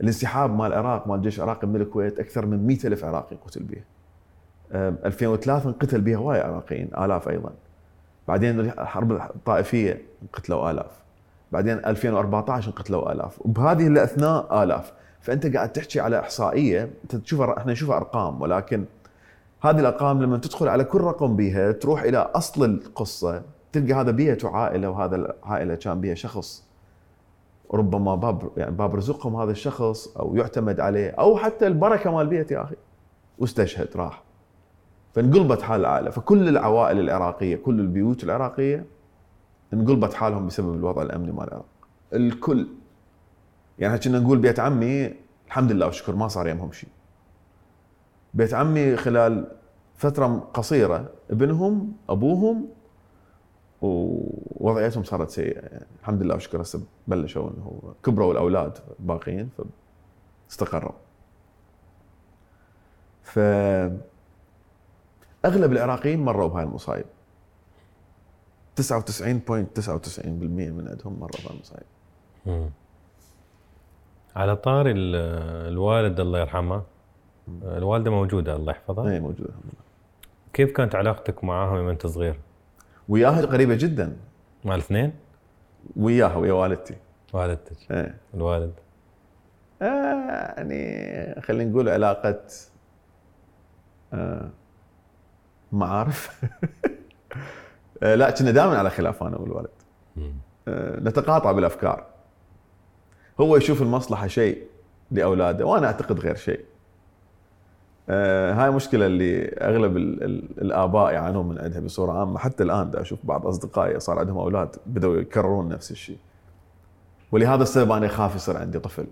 الانسحاب مال العراق مال الجيش العراقي من الكويت أكثر من 100 ألف عراقي قتل بها. أم، 2003 انقتل بها هواي عراقيين آلاف أيضا. بعدين الحرب الطائفية انقتلوا آلاف. بعدين 2014 انقتلوا آلاف، وبهذه الأثناء آلاف، فأنت قاعد تحكي على إحصائية أنت تشوفها إحنا نشوفها أرقام ولكن هذه الأرقام لما تدخل على كل رقم بيها تروح إلى أصل القصة تلقى هذا بيئته عائلة وهذا العائله كان بيها شخص ربما باب يعني باب رزقهم هذا الشخص أو يعتمد عليه أو حتى البركة مال بيت يا أخي. واستشهد راح. فانقلبت حال العائلة. فكل العوائل العراقية كل البيوت العراقية انقلبت حالهم بسبب الوضع الأمني مال العراق. الكل. يعني كنا نقول بيت عمي الحمد لله والشكر ما صار يمهم شيء. بيت عمي خلال فترة قصيرة ابنهم أبوهم ووضعيتهم صارت سيئة يعني الحمد لله والشكر هسه بلشوا إنه كبروا الأولاد باقيين فاستقروا. ف أغلب العراقيين مروا بهاي المصايب. 99.99% من عندهم مروا بهاي المصايب. مم. على طاري ال- الوالد الله يرحمه الوالدة موجودة الله يحفظها اي موجودة الحمد لله. كيف كانت علاقتك معاها يوم انت صغير؟ وياها قريبة جدا. مع الاثنين؟ وياها ويا والدتي. والدتك؟ إيه. الوالد؟ آه يعني خلينا نقول علاقة آه معارف. آه لا كنا دائما على خلاف أنا والولد مم. آه نتقاطع بالأفكار. هو يشوف المصلحة شيء لأولاده وأنا أعتقد غير شيء. هاي مشكلة اللي أغلب ال ال الآباء يعانون من عندها بصورة عامة. حتى الآن دا أشوف بعض أصدقائي صار عندهم أولاد بدأوا يكررون نفس الشيء. ولهذا السبب أنا اخاف يصير عندي طفل.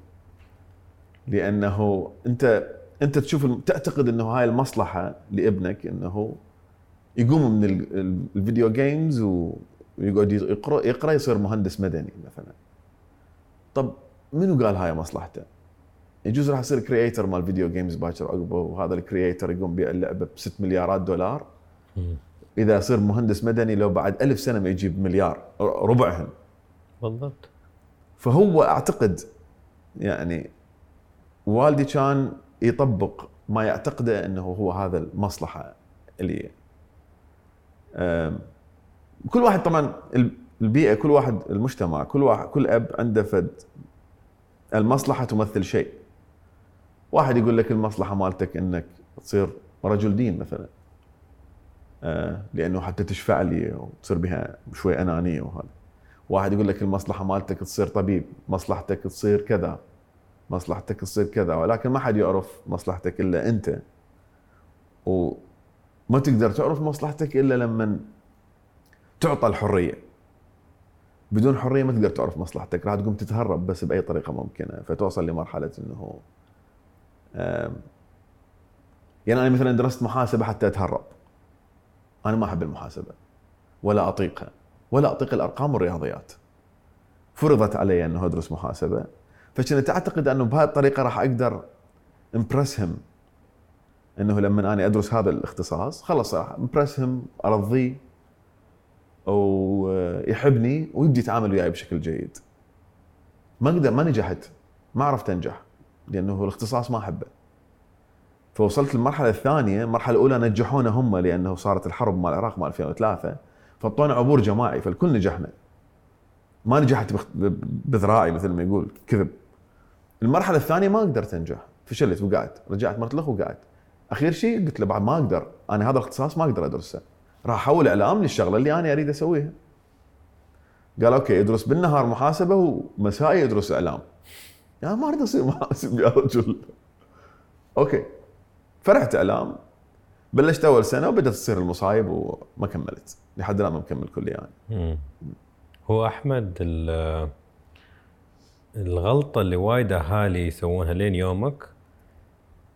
لأنه أنت أنت تشوف تعتقد إنه هاي المصلحة لابنك إنه يقوم من ال- ال- ال video games ويقعد يقرأ يقرأ يصير مهندس مدني مثلا. طب منو قال هاي مصلحته؟ يجوز راح يصير creator مال video games باكر عقبه وهذا ال creator يقوم يبيع اللعبة ب 6 مليارات دولار. إذا يصير مهندس مدني لو بعد ألف سنة ما يجيب مليار ربعهم. بالضبط. فهو أعتقد يعني والدي كان يطبق ما يعتقده إنه هو هذا المصلحة اللي كل واحد طبعا ال- البيئة كل واحد المجتمع كل واحد كل أب عنده فد. المصلحة تمثل شيء. واحد يقول لك المصلحة مالتك إنك تصير رجل دين مثلا. آه، لأنه حتى تشفع لي وتصير بها شوي أنانية وهذا. واحد يقول لك المصلحة مالتك تصير طبيب مصلحتك تصير كذا مصلحتك تصير كذا ولكن ما حد يعرف مصلحتك إلا أنت. وما تقدر تعرف مصلحتك إلا لما تعطى الحرية. بدون حرية ما تقدر تعرف مصلحتك راح تقوم تتهرب بس بأي طريقة ممكنة فتوصل لمرحلة إنه يعني أنا مثلا درست محاسبة حتى أتهرب. أنا ما أحب المحاسبة ولا أطيقها ولا أطيق الأرقام والرياضيات. فرضت علي أنه أدرس محاسبة فكنت أعتقد أنه بهذه الطريقة راح أقدر امبرسهم أنه لما أنا أدرس هذا الاختصاص خلص راح امبرسهم ارضيه ويحبني ويبدي يتعامل وياي بشكل جيد. ما أقدر ما نجحت ما عرفت أنجح. لأنه الاختصاص ما أحبه. فوصلت للمرحلة الثانية المرحلة الأولى نجحونا هم لأنه صارت الحرب مال العراق مال 2003 فاعطونا عبور جماعي فالكل نجحنا. ما نجحت بذراعي مثل ما يقول كذب. المرحلة الثانية ما قدرت أنجح. فشلت وقعدت رجعت مرت الاخ وقعدت أخير شيء قلت له بعد ما أقدر. أنا هذا الاختصاص ما أقدر أدرسه. راح احول إعلام للشغلة اللي أنا أريد أسويها. قال أوكي ادرس بالنهار محاسبة ومسائي ادرس إعلام. يا ما اريد اصير محاسب يا رجل. okay. فرحت إعلام بلشت أول سنة وبدأت تصير المصايب وما كملت. لحد الآن ما مكمل كلي يعني. هو أحمد الغلطة اللي وايد أهالي يسوونها لين يومك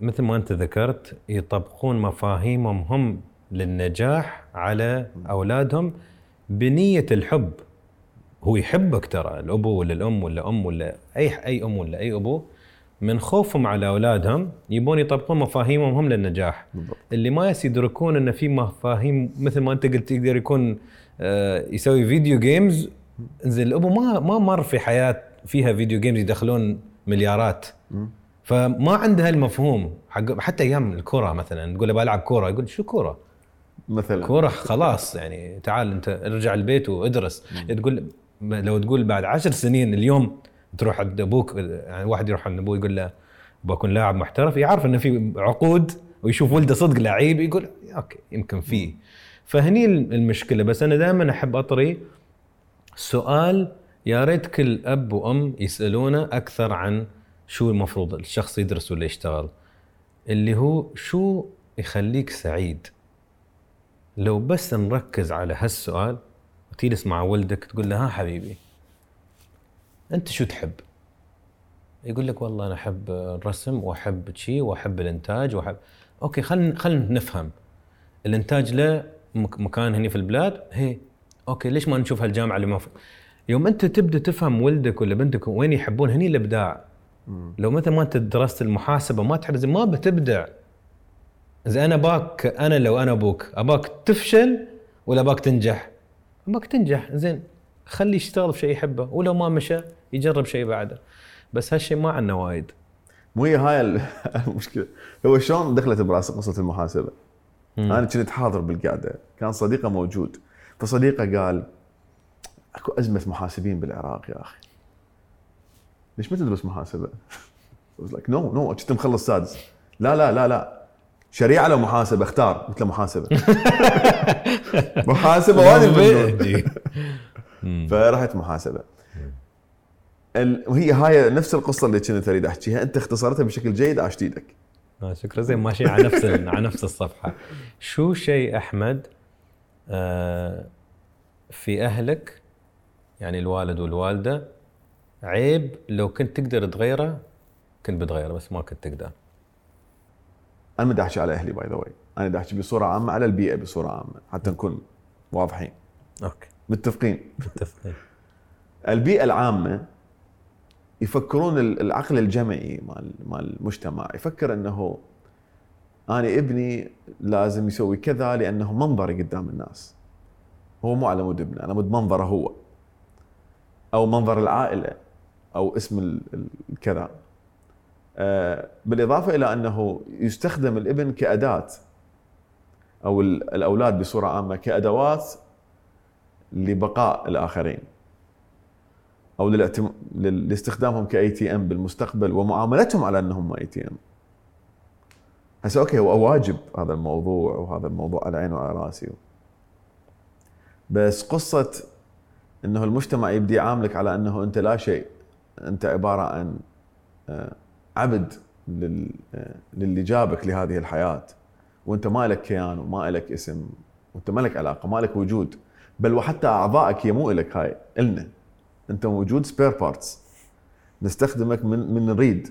مثل ما أنت ذكرت يطبقون مفاهيمهم هم للنجاح على أولادهم بنية الحب. هو يحبك ترى الابو ولا الأم ولا أم ولا أي أي أم ولا أي ابو من خوفهم على أولادهم يبون يطبقون مفاهيمهم هم للنجاح. بالضبط. اللي ما يدركون ان في مفاهيم مثل ما أنت قلت يقدر يكون آه، يسوي video games زين الابو ما ما مر في حياة فيها video games يدخلون مليارات. فما عنده هالمفهوم. حق حتى أيام الكره مثلا تقول له بلعب كورة يقول شو كورة؟ مثلا. كورة خلاص يعني تعال أنت ارجع البيت وادرس. تقول لو تقول بعد عشر سنين اليوم تروح عند أبوك يعني واحد يروح عند أبوه يقول له بكون لاعب محترف. يعرف إنه في عقود ويشوف ولده صدق لعيب يقول okay يمكن في. فهني المشكلة. بس أنا دائما أحب أطري سؤال يا ريت كل أب وأم يسالونه أكثر عن شو المفروض الشخص يدرس ولا يشتغل. اللي هو شو يخليك سعيد؟ لو بس نركز على هالسؤال وتجلس مع ولدك تقول له ها حبيبي أنت شو تحب؟ يقول لك والله أنا أحب الرسم وأحب شيء وأحب الإنتاج واحب okay خلينا خلينا نفهم. الإنتاج له مكان هنا في البلاد؟ هي. okay ليش ما نشوف هالجامعة اللي ما يوم أنت تبدأ تفهم ولدك ولا بنتك وين يحبون هني الإبداع. لو مثل ما أنت درست المحاسبة ما تحرز ما بتبدع. إذا أنا باك أنا لو أنا أبوك أباك تفشل ولا أباك تنجح؟ اباك تنجح زين خليه يشتغل في شيء يحبه ولو ما مشى يجرب شيء بعده. بس هالشيء ما عندنا وايد. مو هي هاي المشكلة. هو شلون دخلت براسي قصة المحاسبة؟ مم. أنا كنت حاضر بالقعدة. كان صديقه موجود. فصديقه قال أكو أزمة محاسبين بالعراق يا أخي. ليش ما تدرس محاسبة؟ like no no كنت مخلص سادس. لا لا لا لا. شريعة لو محاسبة اختار قلت له محاسبة محاسبه وايد فرحت محاسبة. وهي هاي نفس القصة اللي كنت أريد أحكيها. أنت اختصرتها بشكل جيد عشت إيدك. آه، شكرا. زين ماشي على نفس على نفس الصفحة. شو شيء أحمد آه، في أهلك يعني الوالد والوالدة عيب لو كنت تقدر تغيره؟ كنت بتغيره بس ما كنت تقدر. أنا ما أحكي على أهلي by the way أنا بدي أحكي بصورة عامة على البيئة بصورة عامة حتى نكون واضحين. okay. متفقين؟ متفقين. البيئة العامة يفكرون العقل الجمعي مال مال المجتمع يفكر إنه أنا ابني لازم يسوي كذا لأنه منظري قدام الناس. هو مو على مود ابنه على مود منظره هو. أو منظر العائلة أو اسم الكذا بالإضافة إلى أنه يستخدم الابن كأداة أو الأولاد بصورة عامة كأدوات لبقاء الآخرين أو للاعتم... لاستخدامهم ك ATM بالمستقبل ومعاملتهم على أنهم ATM هسه okay هو واجب هذا الموضوع وهذا الموضوع على عيني وعلى رأسي. بس قصة إنه المجتمع يبدي يعاملك على أنه أنت لا شيء أنت عبارة عن آه، عبد آه، للي جابك لهذه الحياة. وانت ما لك كيان وما لك اسم وانت ما لك علاقة ما لك وجود. بل وحتى أعضائك هي مو لك هاي إلنا. أنت موجود spare parts نستخدمك من من نريد.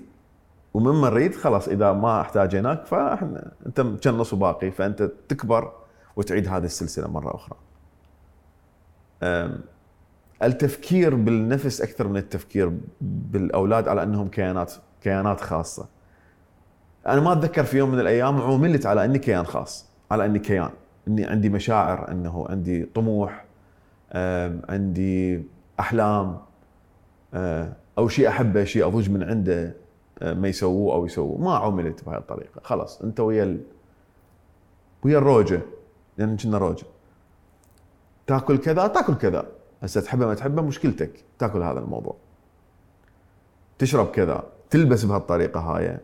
ومن ما نريد خلاص إذا ما احتاجيناك فاحنا أنت كم نص باقي فأنت تكبر وتعيد هذه السلسلة مرة أخرى. التفكير بالنفس أكثر من التفكير بالأولاد على أنهم كيانات. كيانات خاصة. أنا ما أتذكر في يوم من الأيام عوملت على إني كيان خاص، على إني كيان، إني عندي مشاعر، إنه عندي طموح، عندي أحلام، أه، أو شيء أحبه، شيء اضوج من عنده، أه، ما يسووه أو يسووه، ما عملت بهاي الطريقة، خلاص أنت ويا ال... ويا الروجة، لأن كنا روجة. تاكل كذا تاكل كذا، هسه تحبه ما تحبه مشكلتك، تاكل هذا الموضوع. تشرب كذا، تلبس بهالطريقة هاي،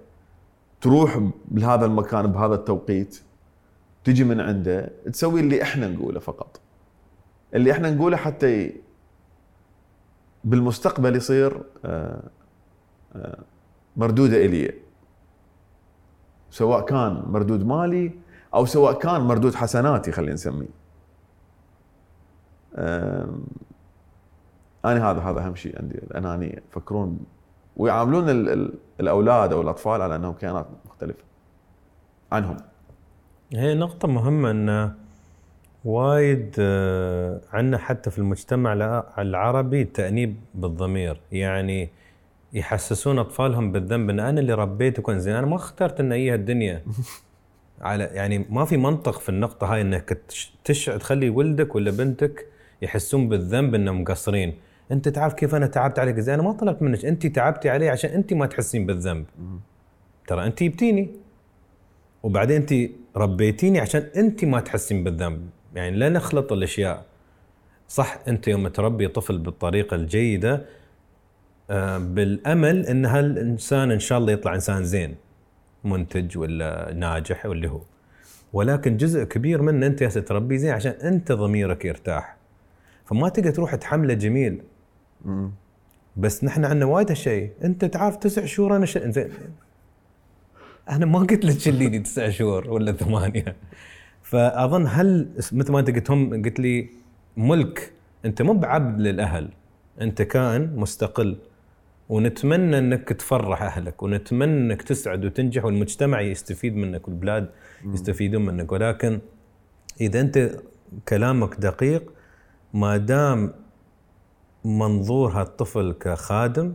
تروح بهذا المكان بهذا التوقيت، تجي من عنده، تسوي اللي إحنا نقوله فقط. اللي إحنا نقوله حتى. بالمستقبل يصير آه، آه، مردودة إلي سواء كان مردود مالي أو سواء كان مردود حسناتي خلينا نسميه أنا هذا هذا أهم شيء عندي الأنانية يفكرون ويعاملون ال- ال- الأولاد أو الأطفال على أنهم كيانات مختلفة عنهم. هي نقطة مهمة إن وايد آه، عندنا حتى في المجتمع الع- العربي التأنيب بالضمير. يعني يحسسون أطفالهم بالذنب إن أنا اللي ربيتكم زين. أنا ما اخترت إن هي الدنيا على يعني ما في منطق في النقطة هاي إنك تش تخلي ولدك ولا بنتك يحسون بالذنب إنهم مقصرين. انت تعرف كيف أنا تعبت عليك زين أنا ما طلبت منك انت تعبتي علي عشان انت ما تحسين بالذنب. ترى انت جبتيني. وبعدين انت ربيتيني عشان انت ما تحسين بالذنب. يعني لا نخلط الأشياء. صح انت يوم تربي طفل بالطريقة الجيدة آه، بالأمل إن هالإنسان إن شاء الله يطلع إنسان زين. منتج ولا ناجح واللي هو. ولكن جزء كبير منه أنت تربيه زين عشان أنت ضميرك يرتاح. فما تقدر تروح تحمله جميل. بس نحن عندنا وايد هالشيء. انت تعرف تسع شهور أنا ش... زين. أنا ما قلت لك شليني تسع شهور ولا ثمانية. فأظن هل مثل ما أنت قلت هم قلت لي ملك أنت مو بعبد للأهل. أنت كائن مستقل. ونتمنى أنك تفرح أهلك ونتمنى أنك تسعد وتنجح والمجتمع يستفيد منك والبلاد يستفيدون منك. ولكن إذا أنت كلامك دقيق ما دام منظور هالطفل كخادم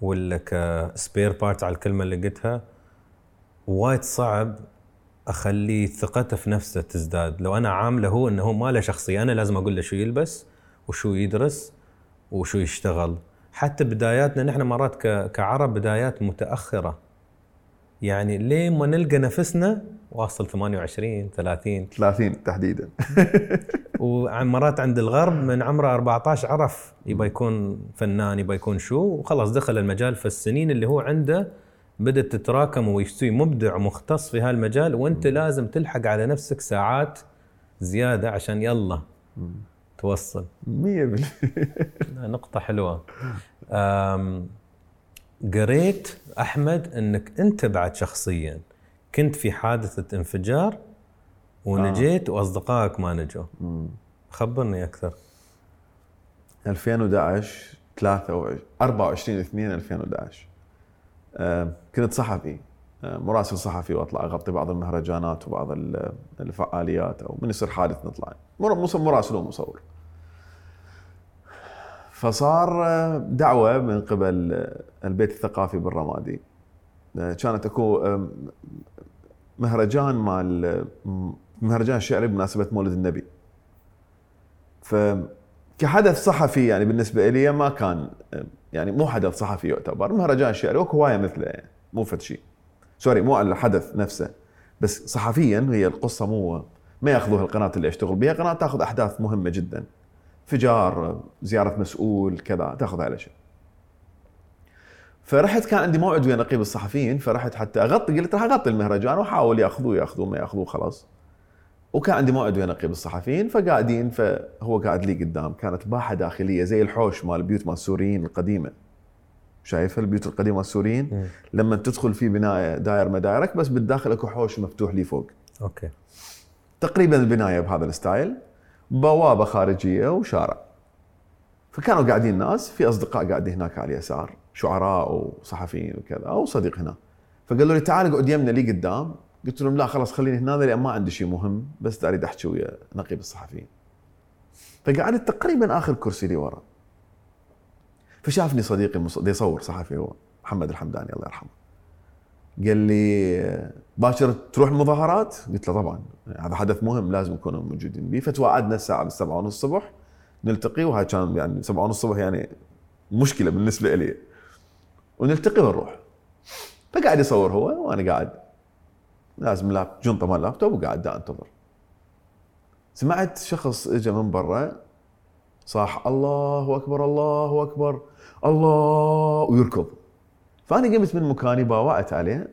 ولا ك spare part على الكلمة اللي قلتها وايد صعب اخليه ثقته في نفسه تزداد. لو أنا عامله هو إنه هو ما له شخصية أنا لازم أقول له شو يلبس وشو يدرس وشو يشتغل. حتى بداياتنا نحن مرات كعرب بدايات متأخرة. يعني لين ما نلقى نفسنا واصل 28 30 30 تحديدا. ومرات عند الغرب من عمره 14 عرف يبغى يكون فنان يبغى يكون شو وخلاص دخل المجال فالسنين اللي هو عنده بدأت تتراكم ويصير مبدع ومختص في هالمجال وأنت لازم تلحق على نفسك ساعات زيادة عشان يلا توصل. 100% نقطة حلوة. قريت أحمد أنك أنت بعد شخصيا كنت في حادثة انفجار ونجيت وأصدقائك ما نجوا. خبرني أكثر. 2011 23 24 2 2011 آه، كنت صحفي. آه، مراسل صحفي وأطلع أغطي بعض المهرجانات وبعض ال- الفعاليات أو من يصير حادث نطلع. مراسل ومصور. فصار آه، دعوة من قبل آه، البيت الثقافي بالرمادي. آه، كانت أكو آه، مهرجان مال آه، مهرجان شعري بمناسبه مولد النبي. ف كحدث صحفي يعني بالنسبة لي ما كان يعني مو حدث صحفي يعتبر مهرجان شعري واكو هواية مثله يعني مو فد شيء. سوري مو الحدث نفسه بس صحفيا هي القصة مو ما يأخذوها القناة اللي اشتغل بها قناة تأخذ أحداث مهمة جدا. انفجار زيارة مسؤول كذا تأخذ على شيء فرحت كان عندي موعد ويا نقيب الصحفيين فرحت حتى أغطي قلت راح أغطي المهرجان واحاول يأخذوه يأخذوه ما يأخذوه خلاص. وكان عندي موعد ويا نقيب الصحفيين فقاعدين فهو قاعد لي قدام. كانت باحة داخلية زي الحوش مال البيوت مال السوريين القديمة. شايفها البيوت القديمة السوريين لما تدخل في بناية داير مدايرك بس بالداخل أكو حوش مفتوح لي فوق. okay. تقريبا البناية بهذا ال style. بوابة خارجية وشارع. فكانوا قاعدين ناس في أصدقاء قاعدين هناك على اليسار. شعراء وصحفيين وكذا أو صديق هنا. فقالوا لي تعال اقعد يمنا لي قدام. قلت لهم لا خلاص خليني هنا لأن ما عندي شيء مهم بس أريد أحكي ويا نقيب الصحفيين. فقعدت تقريبا آخر كرسي لي ورا. فشافني صديقي يصور صحفي هو محمد الحمداني الله يرحمه. قال لي باكر تروح المظاهرات؟ قلت له طبعا هذا حدث مهم لازم نكون موجودين به فتواعدنا الساعة بالسبعة ونص الصبح نلتقي وهذا كان يعني سبعة ونص الصبح يعني مشكلة بالنسبة لي. ونلتقي ونروح. فقاعد يصور هو وأنا قاعد لازم لاب جنطه مال لابتوب وقاعد انتظر. سمعت شخص اجى من برا صاح الله أكبر الله أكبر الله ويركض. فأنا قمت من مكاني باوعت عليه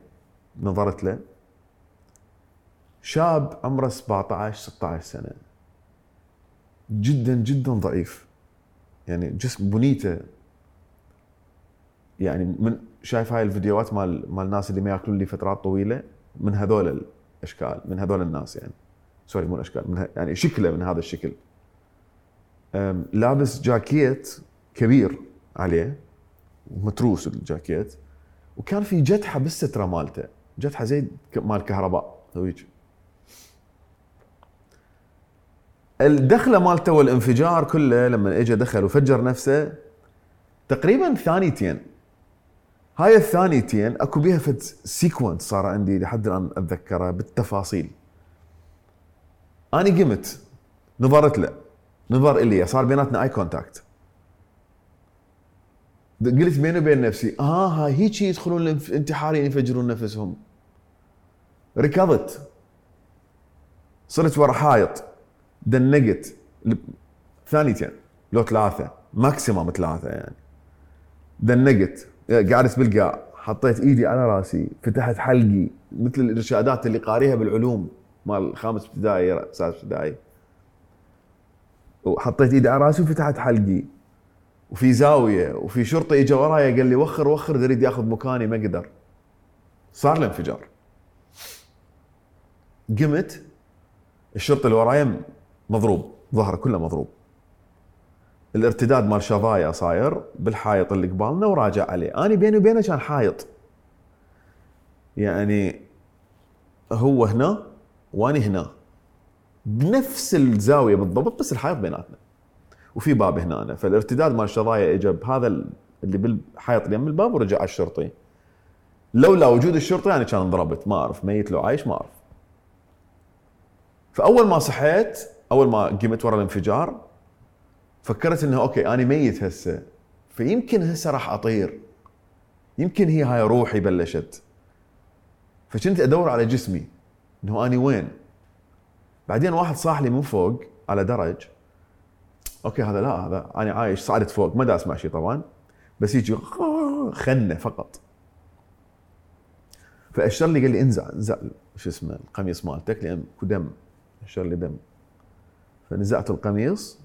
نظرت له. شاب عمره 17 16 سنة. جدا جدا ضعيف. يعني جسم بنيته. يعني من شايف هاي الفيديوهات مال مال الناس اللي ما ياكلون لي فترات طويلة. من هذول الأشكال من هذول الناس يعني. سوري مو الأشكال من ه... يعني شكله من هذا الشكل. لابس جاكيت كبير عليه متروس الجاكيت وكان في جتحة بالسترة مالته جتحة زي مال كهرباء سويج. الدخلة مالته والانفجار كله لما اجى دخل وفجر نفسه تقريبا ثانيتين. هاي الثانيتين أكو بيها فد sequence صار عندي لحد الآن أتذكره بالتفاصيل. أنا قمت نظرت له نظر إلي صار بيناتنا اي contact قلت بيني وبين نفسي آه هاي هيك يدخلون الانتحاريين يفجرون نفسهم. ركضت. صرت ورا حائط. دنقت. ثانيتين لو ثلاثة maximum ثلاثة يعني. دنقت. قعدت بالقاع حطيت إيدي على رأسي فتحت حلقي مثل الإرشادات اللي قاريها بالعلوم مال خامس ابتدائي سادس ابتدائي. وحطيت إيدي على رأسي وفتحت حلقي. وفي زاوية وفي شرطي اجى ورايا قال لي وخر وخر يريد ياخذ مكاني ما قدر. صار الانفجار قمت الشرطي اللي ورايا مضروب ظهره كله مضروب. الارتداد مال شظايا صاير بالحائط اللي قبالنا وراجع عليه. أنا بيني وبينه كان حائط. يعني هو هنا وأنا هنا. بنفس الزاوية بالضبط بس الحائط بيناتنا. وفي باب هنا. فالارتداد مال الشظايا اجى بهذا ال- اللي بالحائط اللي يم الباب ورجع على الشرطي. لولا وجود الشرطي أنا كان انضربت. ما أعرف ميت لو عايش ما أعرف. فأول ما صحيت أول ما قمت ورا الانفجار فكرت انه okay أنا ميت هسه. فيمكن هسه راح أطير. يمكن هي هاي روحي بلشت. فكنت أدور على جسمي. إنه اني وين؟ بعدين واحد صاح لي من فوق على درج. okay هذا لا هذا أنا عايش صعدت فوق ما دا أسمع شيء طبعا. بس يجي خنة فقط. فاشر لي قال لي انزع انزع شو اسمه القميص مالتك لأن دم اشر لي دم. فنزعت القميص.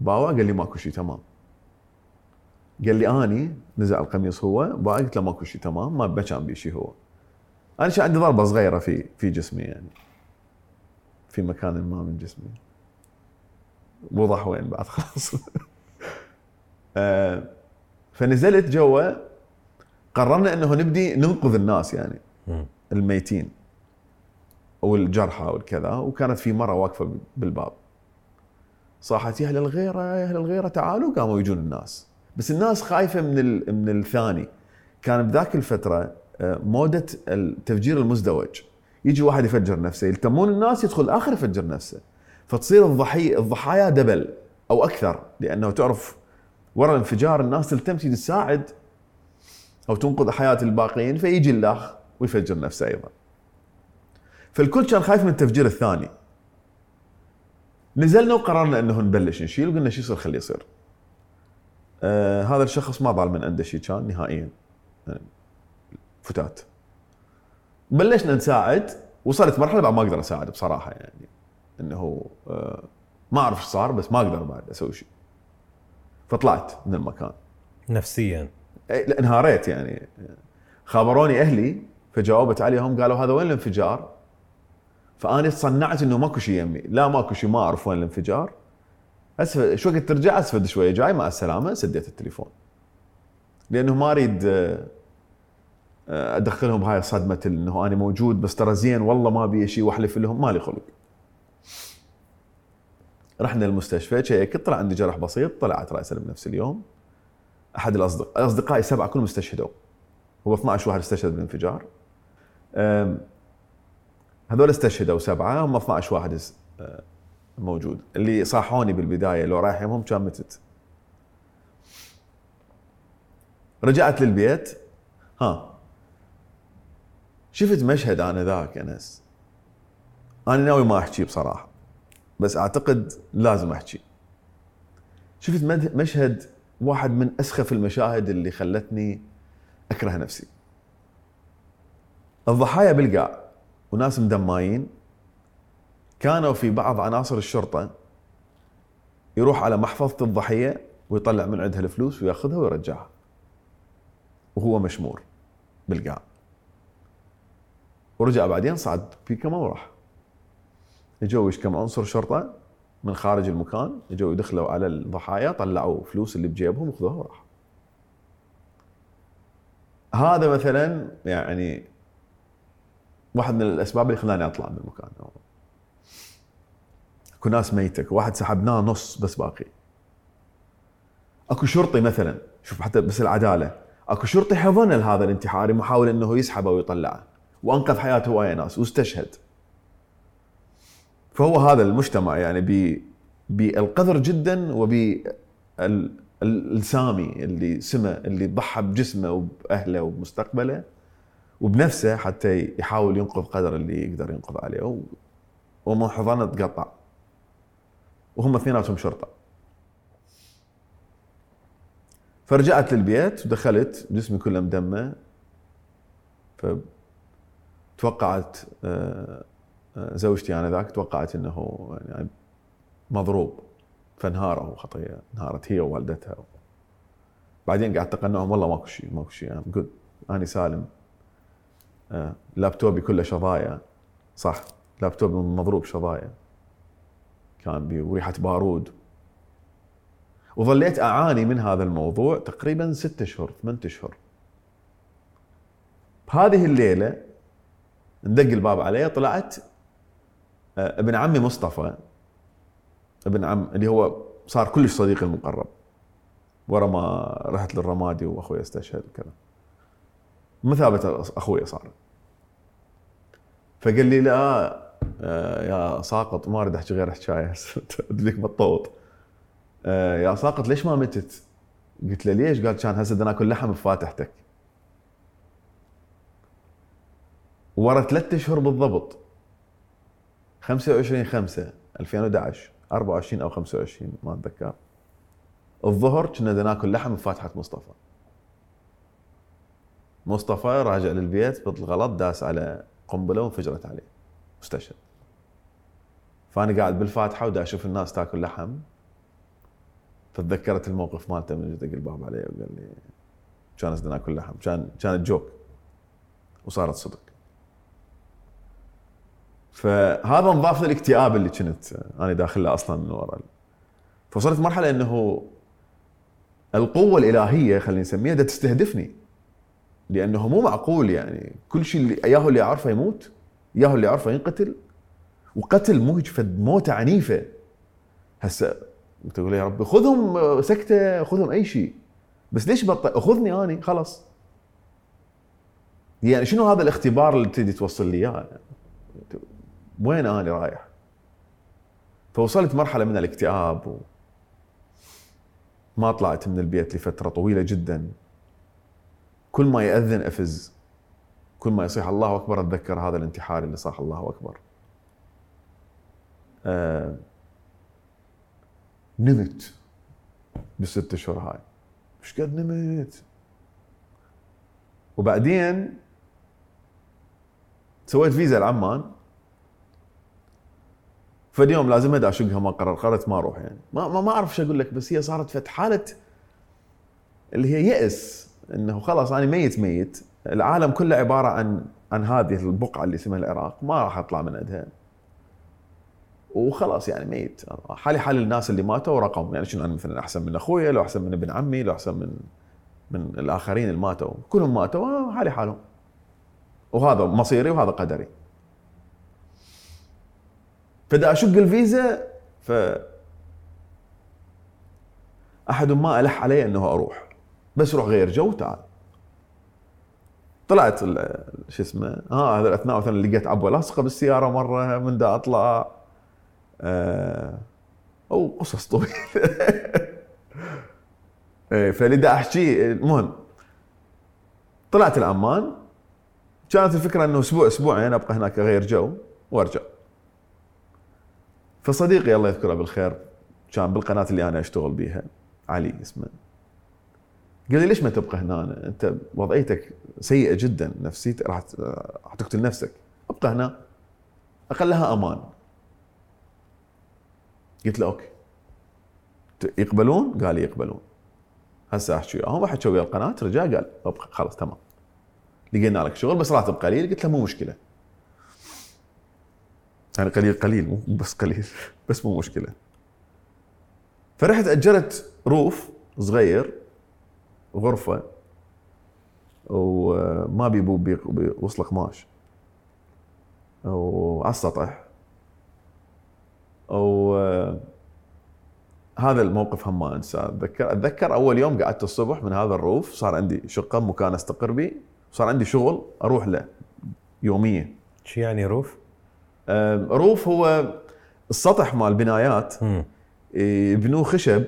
باوع قال لي ماكو شيء تمام. قال لي آني نزع القميص هو. باوع قلت له ماكو شيء تمام. ما ما كان بي شيء هو. أنا كان عندي ضربة صغيرة في في جسمي يعني. في مكان ما من جسمي. وضح وين بعد خلاص. آه، فنزلت جوا. قررنا إنه نبدي ننقذ الناس يعني. الميتين والجرحى والكذا. وكانت في مرة واقفة بالباب. صاحت يا أهل الغيرة يا أهل الغيرة تعالوا قاموا يجون الناس بس الناس خايفة من من الثاني كان بذاك الفترة آه، مودة التفجير المزدوج يجي واحد يفجر نفسه يلتمون الناس يدخل آخر يفجر نفسه فتصير الضحيه الضحايا دبل أو أكثر لأنه تعرف ورا الانفجار الناس تلتم تساعد أو تنقذ حياة الباقيين فيجي الأخ ويفجر نفسه أيضا. فالكل كان خايف من التفجير الثاني. نزلنا وقررنا إنه نبلش نشيل وقلنا شو يصير خليه يصير. آه هذا الشخص ما ضال من عنده شيء كان نهائيا. يعني فتات. بلشنا نساعد وصلت مرحلة بعد ما أقدر أساعد بصراحة يعني إنه آه ما أعرف إيش صار بس ما أقدر بعد أسوي شيء. فطلعت من المكان. نفسيا إيه، انهاريت يعني خابروني أهلي فجاوبت عليهم قالوا هذا وين الانفجار؟ فاني تصنعت إنه ماكو شيء يمي، لا ماكو شيء ما أعرف وين الانفجار. أسفل شو وقت ترجع أسفل شوية جاي مع السلامة سديت التليفون. لأنه ما أريد آه، آه، أدخلهم بهاي صدمه إنه أنا موجود بس ترى زين والله ما ابي شيء وأحلف لهم ما لي خلق. رحنا المستشفى شيك طلع عندي جرح بسيط طلعت راسا بنفس اليوم أحد الاصدقاء أصدقائي سبعة كلهم استشهدوا هو 12 واحد استشهد بالانفجار هذول استشهدوا سبعة هم 12 واحد أه، موجود. اللي صاحوني بالبداية لو رايح يمهم كان متت. رجعت للبيت. ها. شفت مشهد أنا ذاك انس أنا ناوي ما أحكي بصراحة بس أعتقد لازم أحكي. شفت مشهد واحد من أسخف المشاهد اللي خلتني أكره نفسي. الضحايا بالقاع. وناس مدمايين كانوا في بعض عناصر الشرطة يروح على محفظة الضحية ويطلع من عندها الفلوس وياخذها ويرجعها. وهو مشمور بالقاع. ورجع بعدين صعد بيكما وراح اجوا كم عنصر شرطة من خارج المكان اجوا يدخلوا على الضحايا طلعوا فلوس اللي بجيبهم وخذوها وراح. هذا مثلا يعني واحد من الأسباب اللي خلاني أطلع من المكان. أكو ناس ميتة اكو واحد سحبناه نص بس باقي. أكو شرطي مثلا شوف حتى بس العدالة أكو شرطي حضن هذا الانتحاري محاول إنه يسحبه ويطلعه وأنقذ حياه هوايه ناس واستشهد. فهو هذا المجتمع يعني بالقذر جدا وبالسامي اللي سمه اللي ضحى بجسمه وبأهله وبمستقبله. وبنفسه حتى يحاول ينقذ قدر اللي يقدر ينقذ عليه. ومن حضانة تقطع وهم اثنيناتهم شرطة. فرجعت للبيت ودخلت جسمي كله مدمه فتوقعت آه، آه، زوجتي أنا ذاك توقعت إنه يعني مضروب. فانهاروا خطية. انهارت هي ووالدتها. بعدين قعدت أقنعهم والله ماكو شيء ماكو شيء. ام جود اني سالم. لابتوبي كله شظايا صح؟ لابتوبي مضروب شظايا. كان بي وريحة بارود. وظليت أعاني من هذا الموضوع تقريبا ستة اشهر ثمان اشهر بهذه الليلة ندق الباب علي طلعت آه، ابن عمي مصطفى ابن عم اللي هو صار كلش صديقي المقرب. ورا ما رحت للرمادي وأخوي استشهد وكذا. مثابة أخوي صار. فقال لي لا آه، يا ساقط ما أريد أحكي غير حكايه ادريك بطوط آه، يا ساقط ليش ما متت؟ قلت له ليش؟ قال كان هسه بدنا ناكل لحم بفاتحتك. ورا ثلاثة أشهر بالضبط. 25 5 2011 24 أو 25 ما أتذكر. الظهر كنا ناكل لحم بفاتحة مصطفى. مصطفى راجع للبيت بالغلط داس على قنبلة وانفجرت عليه. واستشهد فأنا قاعد بالفاتحة ودا أشوف الناس تاكل لحم. فتذكرت الموقف مالته من دق الباب علي وقال لي كان بدنا ناكل لحم كان كانت جوك وصارت صدق. فهذا نضاف للاكتئاب اللي كنت أنا داخله أصلا من وراء فوصلت مرحلة إنه القوة الإلهية خلينا نسميها تستهدفني. لأنه مو معقول يعني. كل شيء اللي ياهو اللي اعرفه يموت ياهو اللي اعرفه ينقتل. وقتل مو هيك فد موتة عنيفة. هسه تقول يا ربي خذهم سكتة خذهم أي شيء. بس ليش بطل؟ خذني اني خلاص. يعني شنو هذا الاختبار اللي تريد توصل لي إياه؟ وين أنا رايح؟ فوصلت مرحلة من الاكتئاب و ما طلعت من البيت لفترة طويلة جدا. كل ما يأذن أفز كل ما يصيح الله أكبر أتذكر هذا الانتحار اللي صاح الله أكبر. آه نمت بالست أشهر هاي. مش قد نمت؟ وبعدين سويت فيزا لعمان فاليوم لازم ادى أشقها ما قرر قررت ما أروح يعني. ما ما, ما أعرف شو أقول لك بس هي صارت فت حالة اللي هي يأس. إنه خلاص أنا ميت ميت. العالم كله عبارة عن عن هذه البقعة اللي اسمها العراق. ما راح أطلع من عندها. وخلاص يعني ميت. حالي حال الناس اللي ماتوا رقم يعني شنو أنا مثلا أحسن من اخويا لو أحسن من ابن عمي لو أحسن من من الآخرين اللي ماتوا. كلهم ماتوا. آه، حالي حالهم. وهذا مصيري وهذا قدري. فدا أشق الفيزا ف أحد ما ألح علي إنه أروح. بس روح غير جو تعال طلعت شو اسمه؟ ها هذا الأثناء مثلا لقيت عبوة لاصقة بالسيارة مرة من دا أطلع. آه أو قصص طويلة. إيه، فاللي دا أحكي المهم. طلعت العمان كانت الفكرة إنه أسبوع أسبوعين أبقى هناك اغير جو وأرجع. فصديقي الله يذكره بالخير كان بالقناة اللي أنا أشتغل بيها علي اسمه. قال لي ليش ما تبقى هنا؟ أنت وضعيتك سيئة جدا نفسيتك راح راح تقتل نفسك. ابقى هنا. اقلها أمان. قلت له أوكي. يقبلون؟ قال لي يقبلون. هسه أحكي وياهم. حكوا ويا القناة رجع قال أبقى. خلاص تمام. لقينا لك شغل بس راتب قليل. قلت له مو مشكلة. يعني قليل قليل مو بس قليل بس مو مشكلة. فرحت اجرت روف صغير. غرفة وما بيبو بوصل قماش وعلى السطح و هذا الموقف هم ما أنساه. اتذكر أتذكر أول يوم قعدت الصبح من هذا ال roof صار عندي شقة مكان أستقر به صار عندي شغل أروح له يوميا. شو يعني roof؟ أم، roof هو السطح مال بنايات. مم. يبنوه خشب.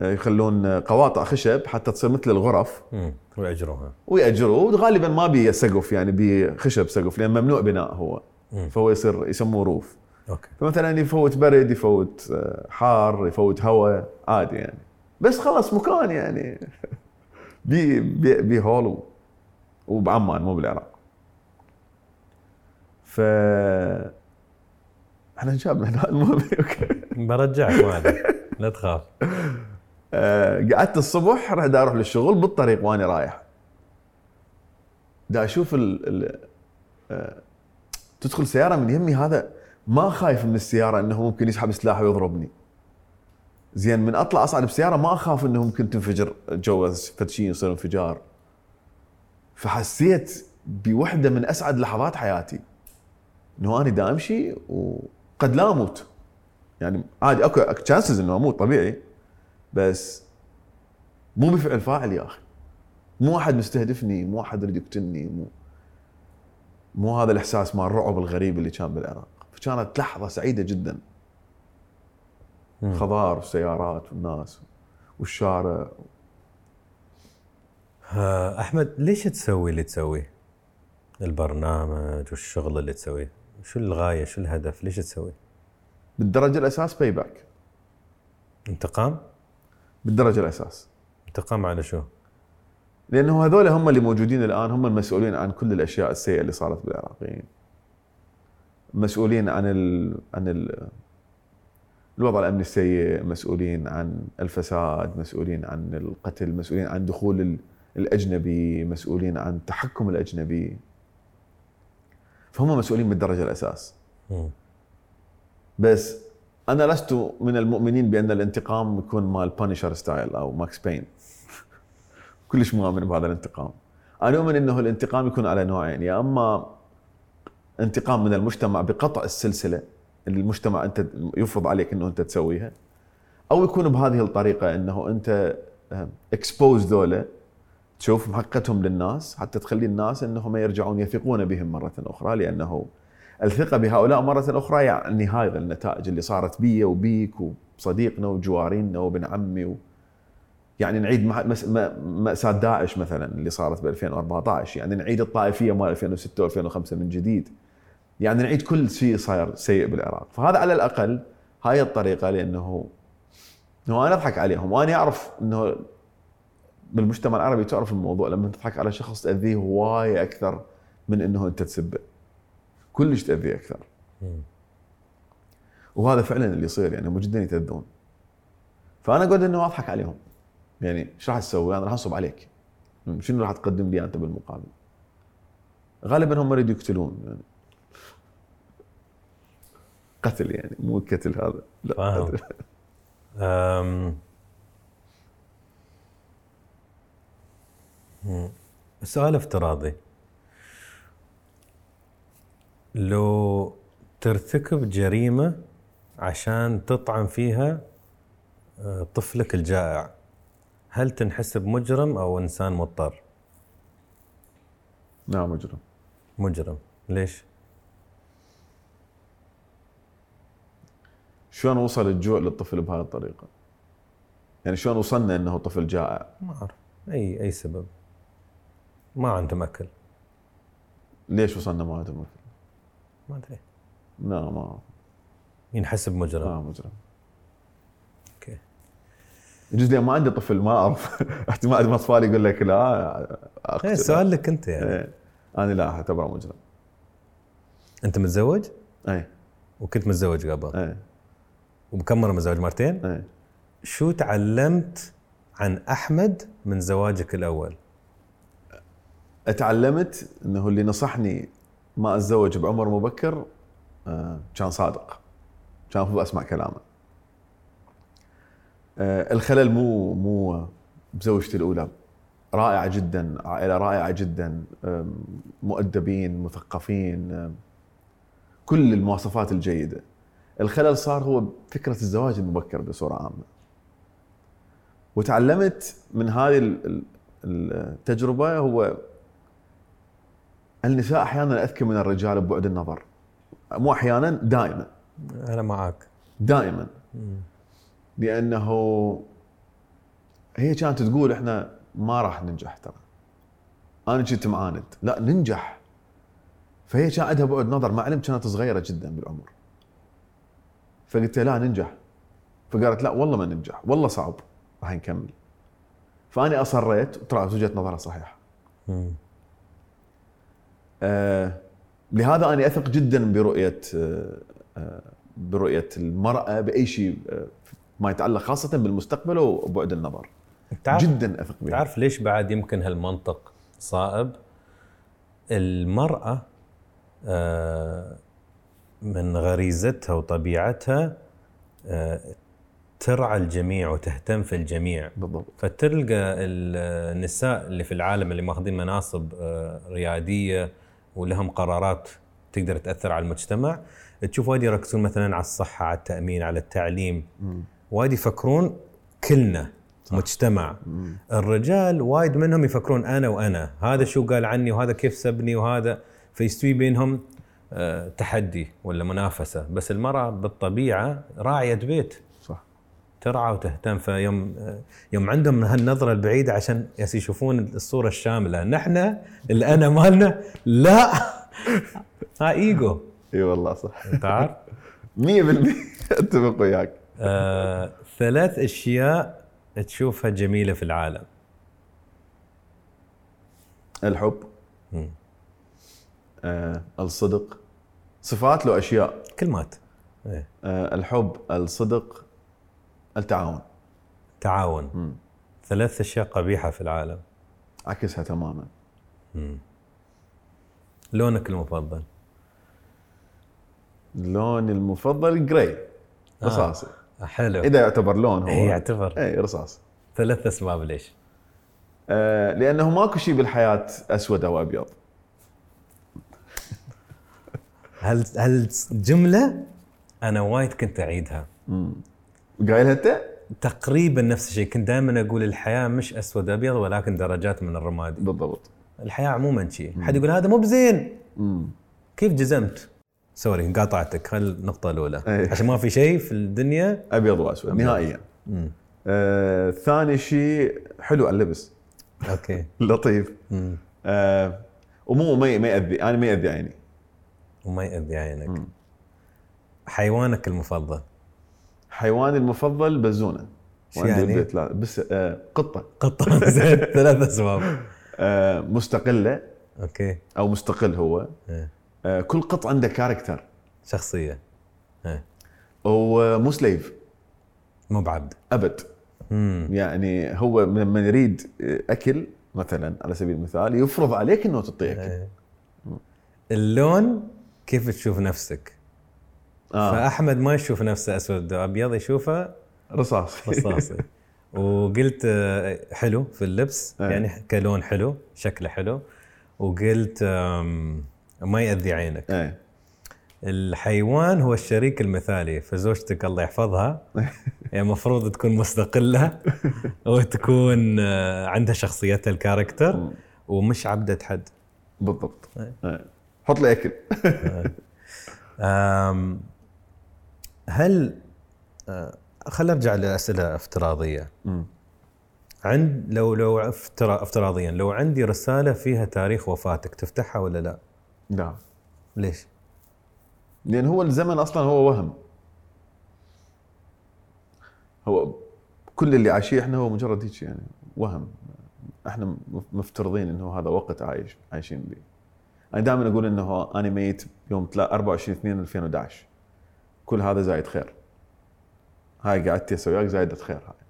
يخلون قواطع خشب حتى تصير مثل الغرف. مم. واجروها ويأجروه وغالبا ما بي سقف يعني بي خشب سقف لأن ممنوع بناء هو. مم. فهو يصير يسموه roof. okay. فمثلا يفوت برد يفوت آه، حار يفوت هواء عادي يعني. بس خلاص مكان يعني. بي بي, بي هول وبعمان مو بالعراق. ف إحنا هنا المهم برجعك ما عليك لا تخاف. آه، قعدت الصبح رحت أروح للشغل بالطريق واني رايح. دا أشوف ال آه، تدخل سيارة من يمي هذا ما خايف من السيارة إنه ممكن يسحب سلاح ويضربني. زين من أطلع أصعد بسيارة ما أخاف إنه ممكن تنفجر جو فد شيء يصير انفجار. فحسيت بوحدة من أسعد لحظات حياتي. إنه أنا دا أمشي وقد لا أموت. يعني عادي أكو تشانسز إنه أموت طبيعي. بس مو بفعل فاعل يا أخي مو أحد مستهدفني مو أحد يريد يقتلني مو مو هذا الإحساس مال الرعب الغريب اللي كان بالعراق فكانت لحظة سعيدة جدا. خضار والسيارات والناس والشارع آه، أحمد ليش تسوي اللي تسويه؟ البرنامج والشغل اللي تسويه شو الغاية شو الهدف ليش تسوي؟ بالدرجة الأساس payback انتقام؟ بالدرجة الأساس انتقام على شو؟ لأنه هذول هم اللي موجودين الآن هم المسؤولين عن كل الأشياء السيئة اللي صارت بالعراقيين مسؤولين عن ال... عن ال... الوضع الأمني السيء مسؤولين عن الفساد مسؤولين عن القتل مسؤولين عن دخول ال- الأجنبي مسؤولين عن تحكم الأجنبي فهم مسؤولين بالدرجة الأساس. بس أنا لست من المؤمنين بأن الانتقام يكون مال Punisher style أو Max Payne كلش مؤمن بهذا الانتقام. أنا أؤمن إنه الانتقام يكون على نوعين. يا أما انتقام من المجتمع بقطع السلسلة اللي المجتمع أنت يفرض عليك إنه أنت تسويها أو يكون بهذه الطريقة إنه أنت expose ذولا تشوف حقيقتهم للناس حتى تخلي الناس إنهم يرجعون يثقون بهم مرة أخرى لأنه الثقة بهؤلاء مرة أخرى يعني هذا النتائج اللي صارت بي وبيك وصديقنا وجوارينا وابن عمي و... يعني نعيد مأساة داعش مثلا اللي صارت ب 2014 يعني نعيد الطائفية مال 2006 و2005 من جديد. يعني نعيد كل شيء صاير سيء بالعراق. فهذا على الأقل هاي الطريقة لأنه إنه أنا أضحك عليهم. وأنا أعرف إنه بالمجتمع العربي تعرف الموضوع. لما تضحك على شخص تأذيه هوايه أكثر من إنه أنت تسبه. كلش تاذيه أكثر. وهذا فعلا اللي يصير يعني هم جدا يتأذون فأنا اقعد إنه أضحك عليهم يعني إيش راح تسوي؟ أنا راح انصب عليك شنو راح تقدم لي أنت بالمقابل؟ غالبا هم يريدوا يقتلون يعني قتل يعني مو قتل هذا لا فاهم. قتل. أم... سؤال افتراضي لو ترتكب جريمة عشان تطعن فيها آه، طفلك الجائع هل تنحسب مجرم أو إنسان مضطر؟ نعم مجرم مجرم ليش؟ شلون وصل الجوع للطفل بهذه الطريقة؟ يعني شلون وصلنا إنه طفل جائع؟ ما أعرف أي أي سبب ما عندهم أكل ليش وصلنا ما عندهم أكل؟ ما أدري. لا ما. ينحسب مجرم. لا مجرم. أوكي. يجوز لي ما عندي طفل ما أعرف. احتمال ما اطفال يقول لك لا أقتل. إيه السؤال لك أنت يعني. إيه. أنا لا أعتبره مجرم. أنت متزوج؟ اي وكنت متزوج قبل. اي وبكم مرة متزوج؟ مرتين؟ اي شو تعلمت عن أحمد من زواجك الأول؟ أتعلمت إنه اللي نصحني ما أتزوج بعمر مبكر آه، كان صادق. كان المفروض أسمع كلامه. آه، الخلل مو مو بزوجتي الأولى. رائعة جدا عائلة رائعة جدا مؤدبين مثقفين كل المواصفات الجيدة. الخلل صار هو فكرة الزواج المبكر بصورة عامة. وتعلمت من هذه ال- ال- التجربه هو النساء أحيانا أذكى من الرجال ببعد النظر. مو أحيانا دائما. أنا معك. دائما. لأنه هي كانت تقول إحنا ما راح ننجح ترى. أنا كنت معاند. لا ننجح. فهي كان عندها بعد نظر. مع علم كانت صغيرة جدا بالعمر. فقلت لها لا ننجح. فقالت لا والله ما ننجح. والله صعب. راح نكمل. فاني أصريت. وطلعت وجهه نظرها صحيحه لهذا أنا أثق جدا برؤية آه، آه، برؤية المرأة بأي شيء آه، ما يتعلق خاصة بالمستقبل وبعد النظر. تعرف جدا أثق بها. تعرف ليش بعد يمكن هالمنطق صائب؟ المرأة آه، من غريزتها وطبيعتها آه، ترعى الجميع وتهتم في الجميع. بالضبط. فتلقى النساء اللي في العالم اللي ماخذين مناصب آه، ريادية ولهم قرارات تقدر تأثر على المجتمع. تشوف وايد يركزون مثلا على الصحة على التأمين على التعليم. وايد يفكرون كلنا مجتمع. الرجال وايد منهم يفكرون أنا وأنا. هذا شو قال عني وهذا كيف سبني وهذا. فيستوي بينهم آه، تحدي ولا منافسة. بس المرأة بالطبيعة راعية بيت. صح ترعى وتهتم. فيوم يوم عندهم هالنظرة البعيدة عشان يشوفون الصورة الشاملة. نحن الأنا مالنا لا. ها إيجو. إي والله صح. انت عارف 100% أتفق وياك. آه، ثلاث أشياء تشوفها جميلة في العالم. الحب. آه، الصدق. صفات له أشياء. كلمات. إيه. آه، الحب الصدق التعاون. تعاون. مم. ثلاث أشياء قبيحة في العالم. عكسها تماما. لونك المفضل؟ لوني المفضل جراي رصاصي. حلو. إذا يعتبر لون هو. إيه، يعتبر. اي رصاصي. ثلاث أسباب ليش؟ آه لأنه ماكو شيء بالحياة أسود أو أبيض. هل هل جملة أنا وايد كنت أعيدها. قايلها أنت؟ تقريبا نفس الشيء. كنت دائما أقول الحياة مش أسود أبيض ولكن درجات من الرمادي. بالضبط. الحياة عموما شيء. حد يقول هذا مو بزين. مم. كيف جزمت؟ sorry قاطعتك. خل النقطة الأولى. أي. عشان ما في شيء في الدنيا. أبيض وأسود نهائيا. مم. آه ثاني شيء حلو اللبس. okay. لطيف. مم. آه ومو ما ما ياذي أنا ما ياذي عيني. وما يأذي عينك. حيوانك المفضل؟ حيواني المفضل بزونه. شو يعني؟ بس آه قطة. قطة. زين ثلاث أسباب. آه مستقلة. okay. أو مستقل هو. إيه. آه كل قط عنده character. شخصية. إيه. ومو slave. مو بعبد. أبد. مم. يعني هو لما يريد أكل مثلا على سبيل المثال يفرض عليك إنه تعطيه اكل. اللون كيف تشوف نفسك؟ آه. فأحمد ما يشوف نفسه أسود وابيض يشوفه رصاص رصاصي. وقلت آه، حلو في اللبس إيه. يعني كلون حلو شكله حلو. وقلت ما يأذي عينك. إيه. الحيوان هو الشريك المثالي فزوجتك الله يحفظها. يعني المفروض تكون مستقلة وتكون آه، عندها شخصيتها الكاركتر ومش عبدة حد. بالضبط. إيه. إيه. حط لي أكل. هل آه، خلينا نرجع لأسئلة افتراضية مم. عند لو لو افترا افتراضيا لو عندي رسالة فيها تاريخ وفاتك تفتحها ولا لا؟ نعم ليش؟ لأن هو الزمن أصلا هو وهم هو كل اللي عايشيه إحنا هو مجرد هيك يعني وهم إحنا مفترضين إنه هذا وقت عايش عايشين به أنا دائما أقول إنه أنا ميت يوم تلا- 24 2 2011 كل هذا زايد خير. هاي قعدتي هسه وياك زايدة خير هاي.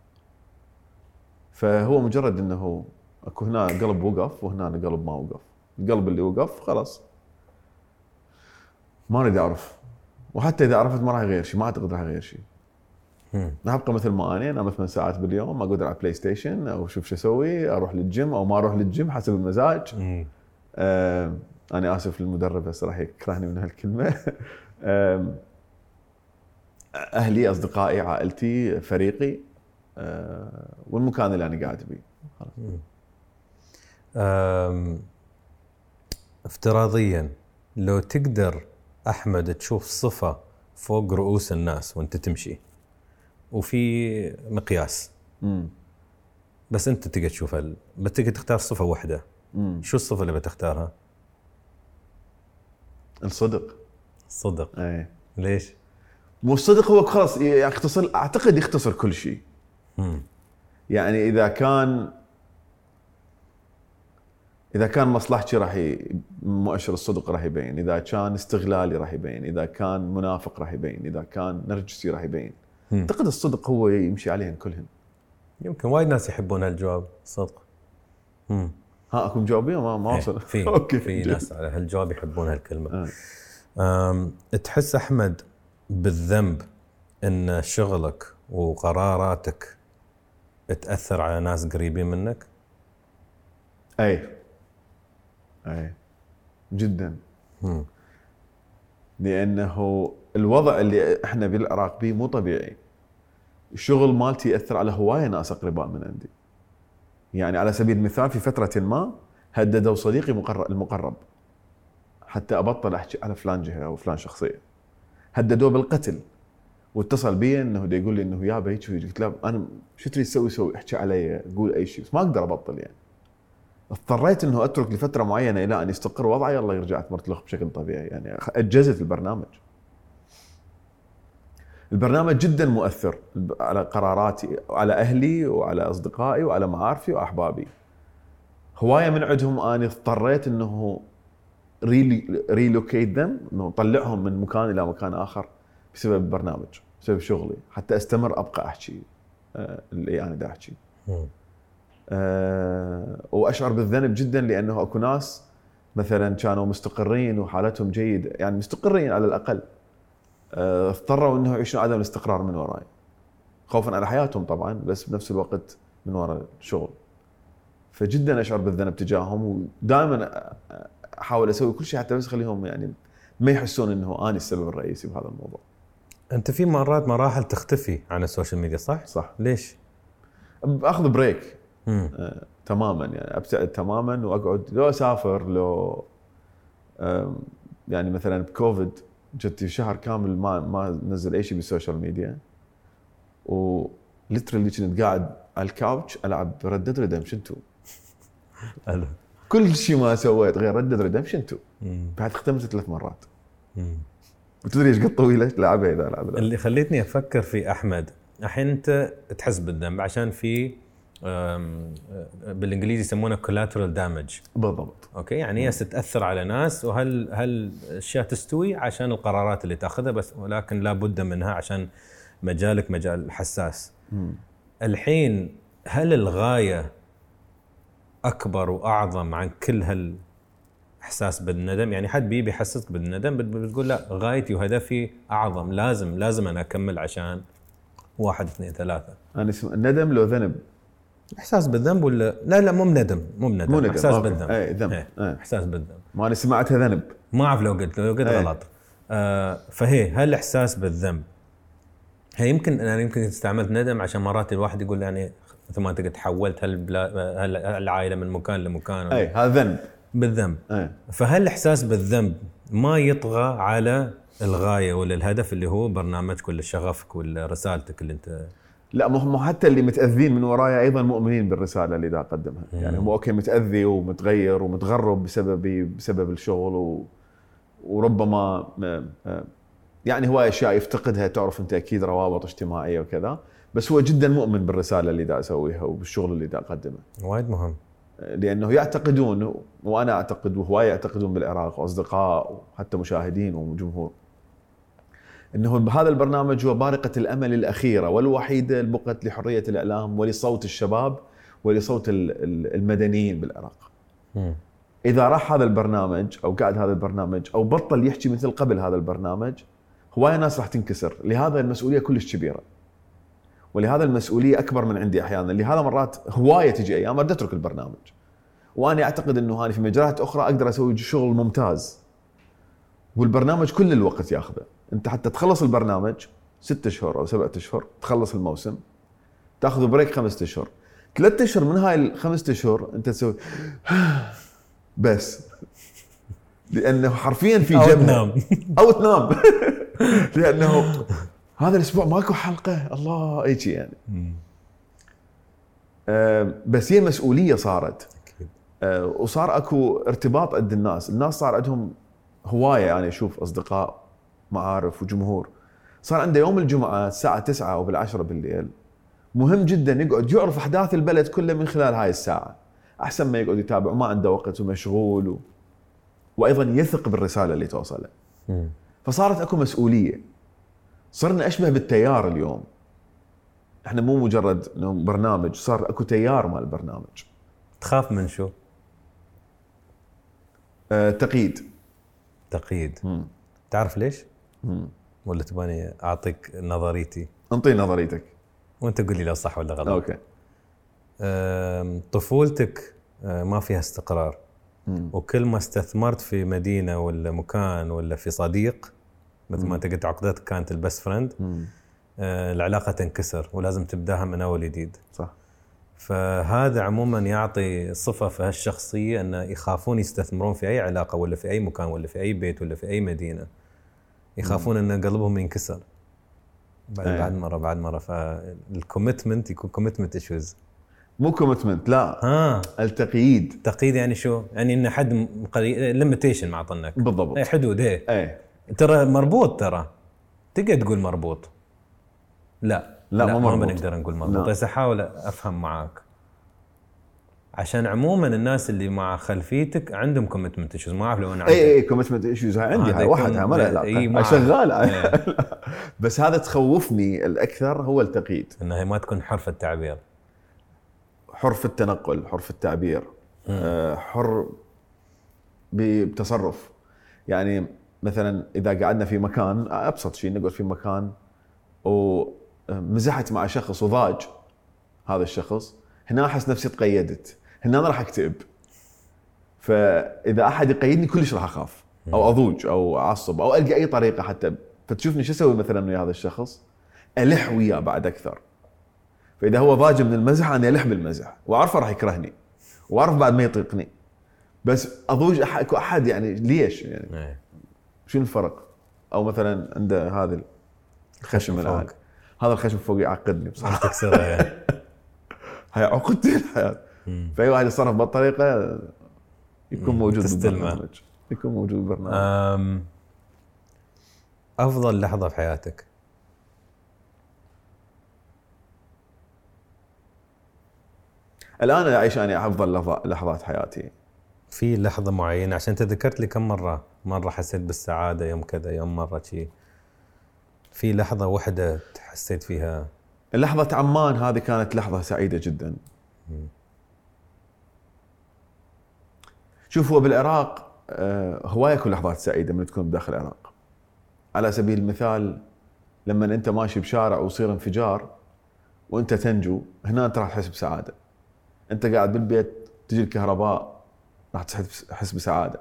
فهو مجرد إنه أكو هنا قلب وقف وهنا قلب ما وقف. القلب اللي وقف خلاص. ما اريد أعرف. وحتى إذا عرفت ما راح يغير شيء ما أعتقد راح يغير شيء مم. راح أبقى مثل ما أنا انام ثمان ساعات باليوم أقعد العب PlayStation أو أشوف شو أسوي أروح للجيم أو ما أروح للجيم حسب المزاج. آه أنا آسف للمدرب بس راح يكرهني من هالكلمة. آه أهلي أصدقائي عائلتي فريقي آه والمكان اللي أنا قاعد فيه افتراضيا لو تقدر أحمد تشوف صفة فوق رؤوس الناس وأنت تمشي وفي مقياس مم. بس أنت تقدر تشوفها ال- بس تقدر تختار صفة واحدة مم. شو الصفة اللي بتختارها؟ الصدق الصدق إيه ليش؟ مو الصدق هو خلاص يختصر أعتقد يختصر كل شيء. يعني إذا كان إذا كان مصلحتي راح. مؤشر الصدق راح يبين إذا كان استغلالي راح يبين إذا كان منافق راح يبين إذا كان نرجسي راح يبين. أعتقد الصدق هو يمشي عليهم كلهم يمكن وايد ناس يحبون هالجواب صدق مم. ها اكون مجاوبين ما ما إيه، وصل في أوكي في. ناس على هالجواب يحبون هالكلمة آه. تحس أحمد بالذنب إن شغلك وقراراتك تأثر على ناس قريبين منك؟ أي. أي. جدا. مم. لأنه الوضع اللي إحنا بالعراق بيه مو طبيعي. الشغل مالتي يأثر على هواية ناس أقرباء من عندي. يعني على سبيل المثال في فترة ما هددوا صديقي مقرب المقرب. حتى أبطل أحكي على فلان جهة أو فلان شخصية. هددوه بالقتل. واتصل بي إنه يقول لي إنه يابا هيك. قلت له أنا شو تريد تسوي؟ سوي احكي علي قول أي شيء بس ما أقدر أبطل يعني. اضطريت إنه أترك لفترة معينة إلى أن يستقر وضعي يلا رجعت مرتلخ بشكل طبيعي يعني. أجزت البرنامج. البرنامج جدا مؤثر على قراراتي وعلى أهلي وعلى أصدقائي وعلى معارفي وأحبابي. هواية من عندهم أنا اضطريت إنه ريلوكيت ذم إنه اطلعهم من مكان إلى مكان آخر بسبب البرنامج بسبب شغلي. حتى أستمر أبقى أحكي آه، اللي أنا دا أحكي. أه وأشعر بالذنب جدا لأنه أكو ناس مثلا كانوا مستقرين وحالتهم جيده يعني مستقرين على الأقل أه اضطروا إنه يعيشون عدم الاستقرار من وراي. خوفا على حياتهم طبعا بس بنفس الوقت من وراء الشغل فجدا أشعر بالذنب تجاههم ودائما احاول أسوي كل شيء حتى بس أخليهم يعني ما يحسون إنه أنا السبب الرئيسي بهذا الموضوع أنت في مرات مراحل تختفي عن ال social media صح؟ صح ليش؟ اخذ break. آه، تماما يعني أبتعد تماما وأقعد لو أسافر لو يعني مثلا بكوفيد جت شهر كامل ما ما نزل أي شيء بال social media و literally كنت قاعد على ال couch ألعب Red Dead Redemption 2 حلو كل شيء ما سويت غير Red Dead Redemption 2 مم. بعد ختمت ثلاث مرات. وتدري إيش قد طويلة لعبها إذا لعبها. اللي خليتني أفكر في أحمد الحين أنت تحس بالذنب عشان في أم، بالإنجليزي يسمونه collateral damage. بالضبط. okay؟ يعني هي ستأثر على ناس وهل هل الاشياء تستوي عشان القرارات اللي تأخذها بس ولكن لا بد منها عشان مجالك مجال حساس. مم. الحين هل الغاية أكبر وأعظم عن كل هالإحساس بالندم يعني حد بيجي بيحسسك بالندم بت- بتقول لا غايتي وهدفي أعظم لازم لازم أنا أكمل عشان واحد اثنين ثلاثة أنا اسم الندم لو ذنب إحساس بالذنب ولا لا لا مو بندم مو بندم مو ندم، إحساس أوكي. بالذنب إيه، ذنب. إيه، إيه. إحساس بالذنب ما أنا سمعتها ذنب ما أعرف لو قلت لو قلت إيه. غلط آه فهي هل احساس بالذنب هي يمكن أنا يمكن استعملت ندم عشان مرات الواحد يقول يعني مثل ما أنت قلت حولت هالبلا هال- هالعائلة من مكان لمكان. اي هذا ذنب. بالذنب. اي فهل الاحساس بالذنب ما يطغى على الغاية ولا الهدف اللي هو برنامجك ولا شغفك ولا رسالتك اللي أنت؟ لا مو حتى اللي متأذين من ورايا أيضا مؤمنين بالرسالة اللي دا أقدمها. يعني هو أوكي متأذي ومتغير ومتغرب بسبب بسبب الشغل و... وربما يعني هواي أشياء يفتقدها تعرف أنت أكيد روابط اجتماعية وكذا. بس هو جدا مؤمن بالرسالة اللي دا أسويها وبالشغل اللي دا أقدمه وايد مهم لأنه يعتقدون وأنا أعتقد وهواي يعتقدون بالعراق وأصدقاء وحتى مشاهدين وجمهور انه هذا البرنامج هو بارقة الأمل الأخيرة والوحيده البقت لحرية الإعلام ولصوت الشباب ولصوت ال- ال- المدنيين بالعراق. مم. إذا راح هذا البرنامج أو قاعد هذا البرنامج أو بطل يحكي مثل قبل هذا البرنامج هواي ناس راح تنكسر، لهذا المسؤولية كلش كبيرة. ولهذا المسؤولية أكبر من عندي أحيانا، لهذا مرات هواية تجي أيام بدي أترك البرنامج. وأنا أعتقد إنه هاني في مجالات أخرى أقدر أسوي شغل ممتاز. والبرنامج كل الوقت ياخذه، أنت حتى تخلص البرنامج ست أشهر أو سبعة أشهر تخلص الموسم تاخذ بريك خمسة أشهر ثلاثة أشهر من هاي الخمسة أشهر أنت تسوي بس لأنه حرفيا في أو جبهه تنام. أو تنام لأنه هذا الأسبوع ماكو حلقة. الله هيك يعني. آه، بس هي مسؤولية صارت. آه، وصار أكو ارتباط عند الناس، الناس صار عندهم هواية يعني أشوف أصدقاء معارف وجمهور. صار عنده يوم الجمعة الساعة 9 أو بالعشرة بالليل. مهم جدا يقعد يعرف أحداث البلد كلها من خلال هاي الساعة. أحسن ما يقعد يتابع وما عنده وقت ومشغول و... وأيضا يثق بالرسالة اللي توصله. فصارت أكو مسؤولية. صرنا أشبه بالتيار اليوم إحنا مو مجرد انه برنامج صار أكو تيار مال البرنامج تخاف من شو؟ أه تقييد تقييد مم. تعرف ليش؟ مم. ولا تباني أعطيك نظريتي انطي نظريتك وأنت قول لي لو صح ولا غلط okay أم، طفولتك أه، ما فيها استقرار مم. وكل ما استثمرت في مدينة ولا مكان ولا في صديق مثل ما أنت قلت عقدتك كانت ال best friend. أه، العلاقة تنكسر ولازم تبدأها من أول جديد. صح. فهذا عموما يعطي صفة في هالشخصية إنه يخافون يستثمرون في أي علاقة ولا في أي مكان ولا في أي بيت ولا في أي مدينة. يخافون إن قلبهم ينكسر. بعد أي. بعد مره بعد مرة. فال commitment يكون commitment issues مو commitment لا. ها. التقييد. تقييد يعني شو؟ يعني إن حد limitation معطنك بالضبط. اي حدود إيه. إيه. ترى مربوط ترى. تقدر تقول مربوط؟ لا. لا، مو ما مربوط. بنقدر نقول مربوط. لا. بس أحاول أفهم معاك. عشان عموما الناس اللي مع خلفيتك عندهم commitment issues ما أعرف لو أنا اي اي commitment issues عندي هاي وحدها ما لها علاقة. إي، ما هاي شغاله إيه. بس هذا تخوفني الأكثر هو التقييد. إنها ما تكون حر في التعبير. حر في التنقل حر في التعبير آه، حر بتصرف. يعني مثلا إذا قعدنا في مكان أبسط شيء نقعد في مكان ومزحت مع شخص وضاج هذا الشخص هنا أحس نفسي تقيدت هنا أنا راح أكتئب. فإذا أحد يقيدني كلش راح أخاف أو أضوج أو أعصب أو ألقى أي طريقة حتى. فتشوفني شو أسوي مثلا ويا هذا الشخص؟ ألح وياه بعد أكثر. فإذا هو ضاج من المزح أنا ألح بالمزح وأعرفه راح يكرهني وأعرف بعد ما يطيقني. بس أضوج أح- أكو أحد يعني ليش يعني؟ إيه. شنو الفرق؟ أو مثلا عنده هذا الخشم فوق. الآن. هذا الخشم فوق يعقدني بصراحة. تكسرها يعني. هاي عقدتي الحياة فأي واحد يتصرف بهالطريقه يكون موجود. بالبرنامج. يكون موجود بالبرنامج. أفضل لحظة في حياتك. الآن أعيش أنا أفضل لحظة- لحظات حياتي. في لحظة معينة عشان تذكرت لي كم مرة مرة حسيت بالسعادة يوم كذا يوم مرة شي. في لحظة واحدة حسيت فيها. لحظة عمان هذه كانت لحظة سعيدة جدا. شوف هو بالعراق آه، هواية كل لحظات سعيدة من تكون بداخل العراق. على سبيل المثال لما أنت ماشي بشارع ويصير انفجار وأنت تنجو هنا أنت راح تحس بسعادة. أنت قاعد بالبيت تجي الكهرباء راح تحس بسعادة.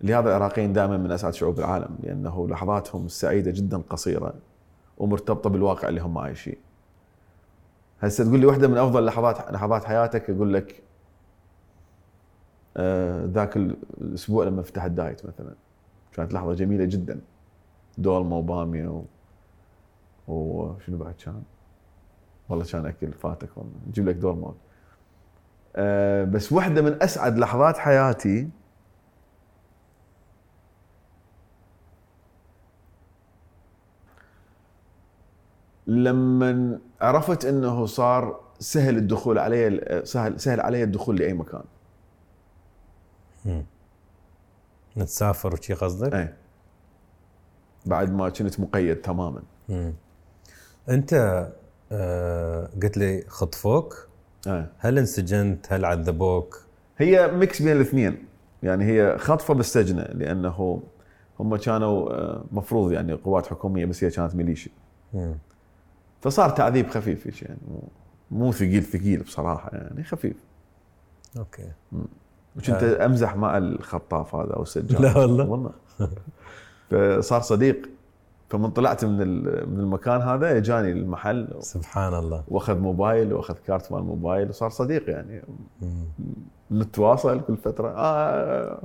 لهذا العراقيين دائما من أسعد شعوب العالم لأنه لحظاتهم السعيدة جدا قصيرة ومرتبطة بالواقع اللي هم عايشين. هسه تقول لي واحدة من أفضل لحظات لحظات حياتك أقول لك آه، ذاك الأسبوع لما فتح الدايت مثلا. كانت لحظة جميلة جدا. دولمه وباميه و... وشنو بعد كان؟ والله كان أكل فاتك والله. نجيب لك دولمه أه بس واحدة من أسعد لحظات حياتي لما عرفت إنه صار سهل الدخول علي سهل سهل علي الدخول لأي مكان. نتسافر وشي قصدك؟ إيه. بعد ما كنت مقيد تماما. مم. أنت آه قلت لي خطفوك إيه هل انسجنت؟ هل عذبوك؟ هي mix بين الاثنين. يعني هي خطفه بالسجنه لأنه هم كانوا آه، مفروض يعني قوات حكومية بس هي كانت ميليشيا. فصار تعذيب خفيف يعني. مو- مو ثقيل ثقيل بصراحة يعني خفيف. okay. وكنت أمزح مع الخطاف هذا أو السجان لا والله. والله. فصار صديق. فمن طلعت من من المكان هذا اجاني المحل سبحان الله واخذ موبايل واخذ كارت مال الموبايل وصار صديق يعني. نتواصل كل فترة. آه.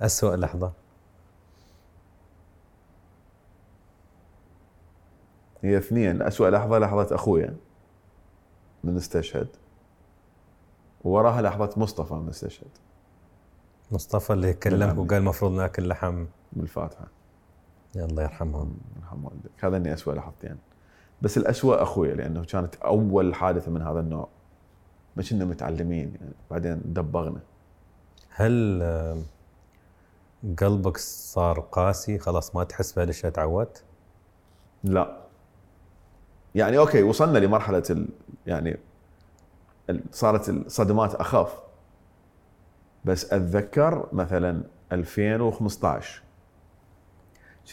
أسوأ لحظة. هي اثنين. أسوأ لحظة لحظة أخويا من استشهد. وراها لحظة مصطفى من استشهد. مصطفى اللي كلمك. وقال المفروض ناكل لحم. بالفاتحة يا الله يرحمهم. يرحم والديك هذا إني أسوأ لحظتين بس الأسوأ أخويا لأنه كانت أول حادثة من هذا النوع. ما كنا متعلمين يعني بعدين دبغنا. هل آه، قلبك صار قاسي؟ خلاص ما تحس بهالاشياء تعودت؟ لا. يعني أوكي وصلنا لمرحلة ال... يعني ال- صارت الصدمات أخف. بس أتذكر مثلا 2015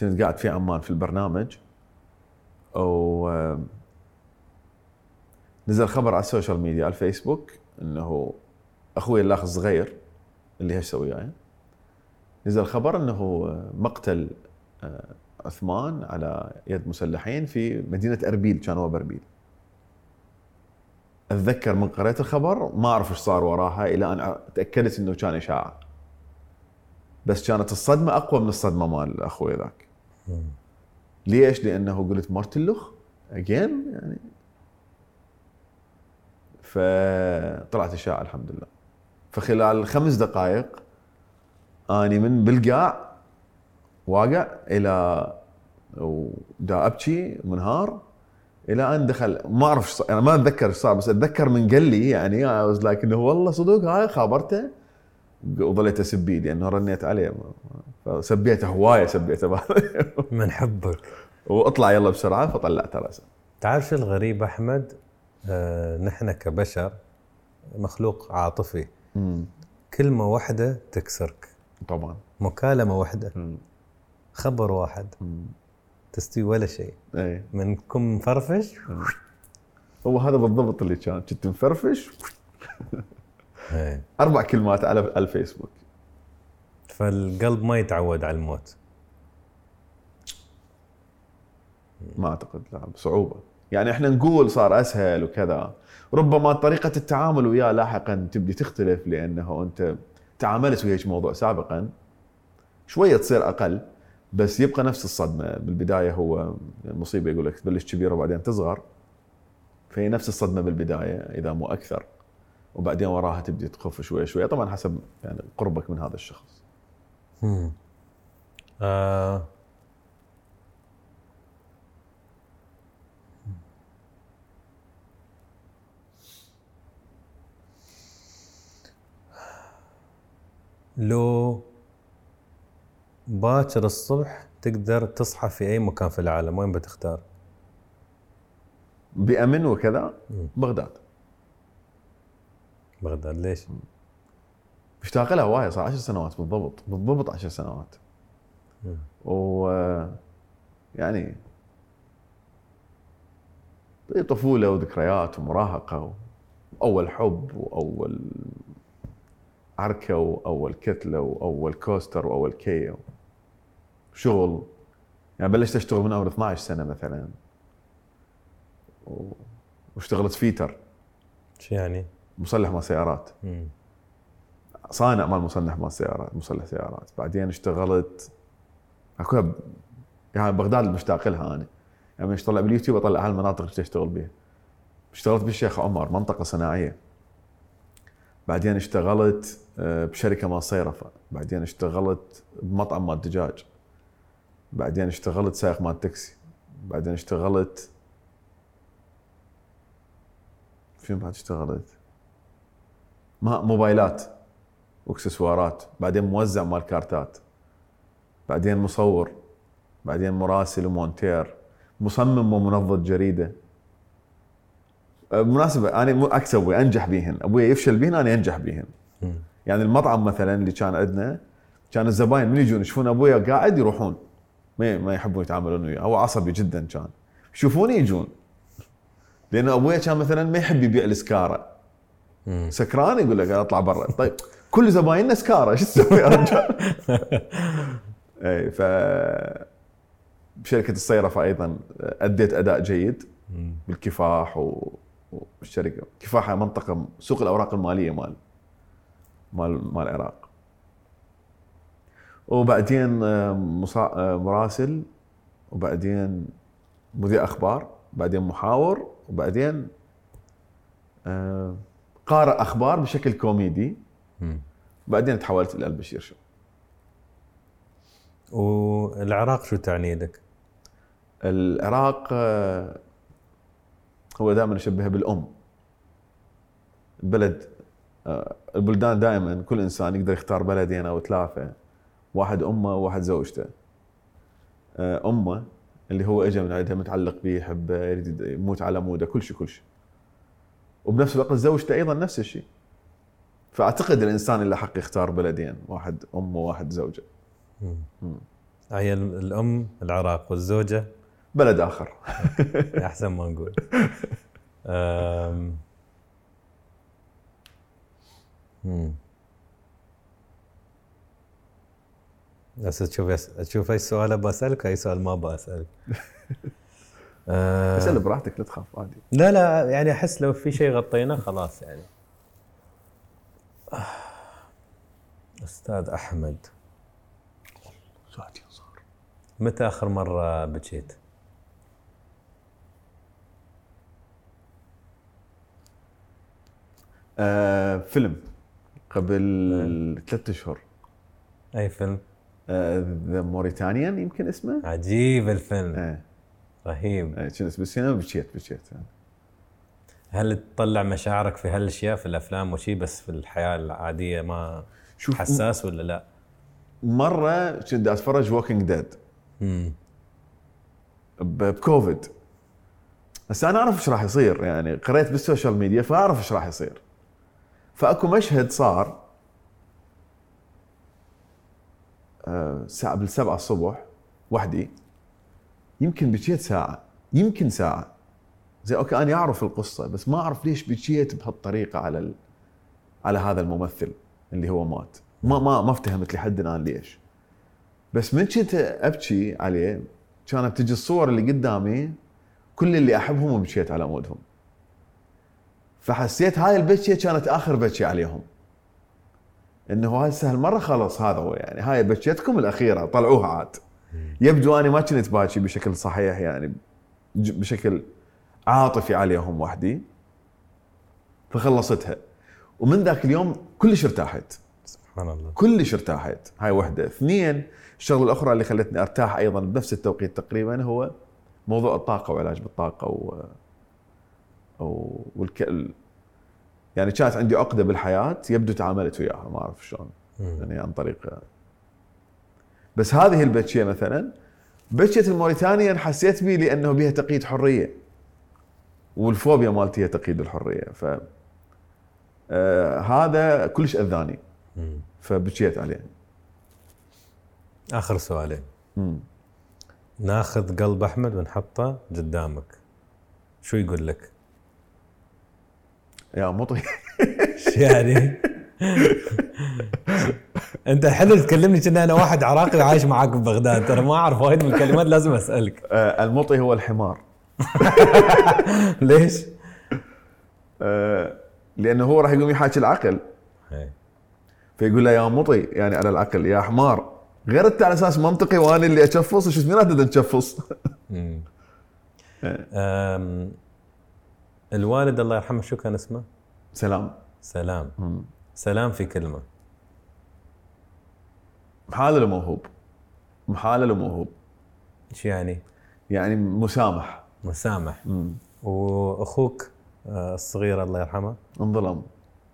كنت قاعد في عمان في البرنامج و نزل خبر على ال social media على الفيسبوك إنه أخوي الأخ الصغير اللي هسه وياي نزل خبر إنه مقتل آه، عثمان على يد مسلحين في مدينة أربيل كان هو بأربيل. أتذكر من قريت الخبر ما أعرف إيش صار وراها إلى أن تأكدت إنه كان إشاعة. بس كانت الصدمة أقوى من الصدمة مال أخوي ذاك. ليش؟ لأنه قلت مارتلوخ اجين يعني فطلعت إشاعة الحمد لله فخلال خمس دقائق أني من بالقاع واقع إلى ودا أبكي منهار إلى أن دخل ما أعرف أنا ما أتذكر إيش صار بس أتذكر من قال لي يعني I was like إنه والله صدق هاي خابرته وظليت أسبيه لأنه رنيت عليه. فسبيته هواية سبيته. من حبك وأطلع يلا بسرعة فطلعت رأسه. تعرف شو الغريب أحمد؟ آه نحن كبشر مخلوق عاطفي. كلمة واحدة تكسرك. طبعا. مكالمة واحدة. مم. خبر واحد. مم. تستوي ولا شيء. إيه. من كم مفرفش هو هذا بالضبط اللي كان. كنت مفرفش. إيه. أربع كلمات على الفيسبوك. فالقلب ما يتعود على الموت. ما أعتقد لا بصعوبة. يعني إحنا نقول صار أسهل وكذا. ربما طريقة التعامل وياه لاحقا تبدي تختلف لأنه أنت تعاملت ويا هيك موضوع سابقا. شوية تصير أقل بس يبقى نفس الصدمة. بالبداية هو المصيبه يقول لك تبلش كبيرة وبعدين تصغر. فهي نفس الصدمة بالبداية إذا مو أكثر. وبعدين وراها تبدي تخف شوية شوية طبعا حسب يعني قربك من هذا الشخص مم. آه. لو باكر الصبح تقدر تصحى في أي مكان في العالم وين بتختار؟ بأمن وكذا. بغداد بغداد ليش؟ مشتاق لها وايد صار 10 سنوات بالضبط بالضبط 10 سنوات مم. و يعني طفولة وذكريات ومراهقة واول حب وأول عركة وأول كتلة وأول كوستر وأول كي شغل يعني بلشت أشتغل من عمر 12 سنة مثلا واشتغلت fitter شو يعني؟ مصلح مال سيارات. صانع مال مصلح مال سيارات مصلح سيارات. بعدين اشتغلت أكو يعني بغداد مشتاق لها أنا. يعني اطلع باليوتيوب أطلع هالمناطق اللي اشتغل بيها. اشتغلت بالشيخ عمر منطقة صناعية. بعدين اشتغلت آه، بشركة مال صيرفة. بعدين اشتغلت بمطعم مال دجاج. بعدين اشتغلت سائق مال تاكسي. بعدين اشتغلت فين بعد اشتغلت؟ ما موبايلات واكسسوارات بعدين موزع مال كارتات بعدين مصور بعدين مراسل ومونتير مصمم ومنظر جريدة. أه، بالمناسبه أنا مو عكس أبوي أنجح بيهن. أبوي يفشل بيهن أنا أنجح بيهن. يعني المطعم مثلا اللي كان عندنا كان الزباين من يجون يشوفون ابويا قاعد يروحون. ما ما يحبون يتعاملون وياه. هو عصبي جدا كان. يشوفوني يجون. لأن ابويا كان مثلا ما يحب يبيع السكاره. سكران يقول لك أطلع برا. طيب كل زبايننا سكارة. شو تسوي يا رجال؟ اي ف بشركه الصيرفه أيضا أديت أداء جيد. بالكفاح و- والشركة كفاح منطقة سوق الأوراق المالية مال مال مال العراق. وبعدين آه، مصا- آه، مراسل وبعدين مذيع أخبار بعدين محاور وبعدين آه، قارئ أخبار بشكل كوميدي. بعدين تحولت إلى البشير شو؟ والعراق شو تعني لك؟ العراق آه، هو دائما اشبهه بالأم. البلد آه، البلدان دائما كل إنسان يقدر يختار بلدين أو ثلاثة واحد أمه وواحد زوجته. آه، أمه اللي هو اجى من عندها متعلق به يحبه يريد يموت على موده كل شيء كل شيء. وبنفس الوقت زوجته أيضا نفس الشيء. فأعتقد الإنسان اللي حق يختار بلدين واحد ام وواحد زوجه. هي ال- الأم العراق والزوجة؟ بلد آخر. أحسن ما نقول. بس تشوف تشوف أي سؤال أبغى أسألك أي سؤال ما أبغى أسألك. أه اسأل براحتك لا تخاف عادي. لا لا يعني أحس لو في شيء غطيناه خلاص يعني. آه. أستاذ أحمد. ساعتين صار. متى آخر مرة بكيت؟ آه فيلم قبل ثلاثة أشهر. أي فيلم؟ The Mauritanian يمكن اسمه؟ عجيب الفيلم. إيه رهيب. إيه، كنت بالسينما بكيت بكيت. هل تطلع مشاعرك في هالأشياء في الأفلام وشي بس في الحياة العادية ما شوف حساس ولا لا؟ مرة كنت أتفرج Walking Dead بكوفيد. بس أنا أعرف إيش راح يصير يعني قريت بال social media فأعرف إيش راح يصير. فأكو مشهد صار آه، الساعة بالسبعة الصبح وحدي. يمكن بكيت ساعة يمكن ساعة. زي أوكي أنا أعرف القصة بس ما أعرف ليش بكيت بهالطريقة على ال... على هذا الممثل اللي هو مات. ما ما ما افتهمت لحد الآن ليش. بس من كنت أبكي عليه كانت تجي الصور اللي قدامي كل اللي أحبهم وبكيت على مودهم. فحسيت هاي البكية كانت آخر بكية عليهم. إنه هسه هالمره خلص هذا هو يعني. هاي بكيتكم الأخيرة طلعوها عاد. يبدو أني ما كنت باكي بشكل صحيح يعني بشكل عاطفي عليهم وحدي. فخلصتها. ومن ذاك اليوم كلش ارتاحت. سبحان الله. كلش ارتاحت. هاي وحدة. اثنين الشغله الأخرى اللي خلتني أرتاح أيضا بنفس التوقيت تقريبا هو موضوع الطاقة وعلاج بالطاقة و أو والك... ال- يعني كانت عندي عقدة بالحياة يبدو تعاملت وياها ما أعرف شلون. يعني عن طريق بس هذه البتشيه مثلا بتشيه الموريتانيا حسيت بي لأنه بها تقييد حرية والفوبيا مالتي هي تقييد الحرية ف آه هذا كلش أذاني. فبكيت عليه آخر سؤالين مم. ناخذ قلب أحمد ونحطه قدامك شو يقول لك؟ يا مطي يعني؟ انت حلو تكلمني كنا أنا واحد عراقي عايش معاك ببغداد ترى ما أعرف وايد من الكلمات لازم أسألك آه، المطي هو الحمار ليش؟ آه، لأنه هو راح يقوم يحاكي العقل إيه. فيقول له يا مطي يعني على العقل يا حمار غير أنت على أساس منطقي وأنا اللي أشفص شو مم. أم، الوالد الله يرحمه شو كان اسمه؟ سلام سلام. سلام في كلمة. محالل وموهوب محالل وموهوب إيش يعني؟ يعني مسامح. مسامح. مم. وأخوك آه، الصغير الله يرحمه. انظلم.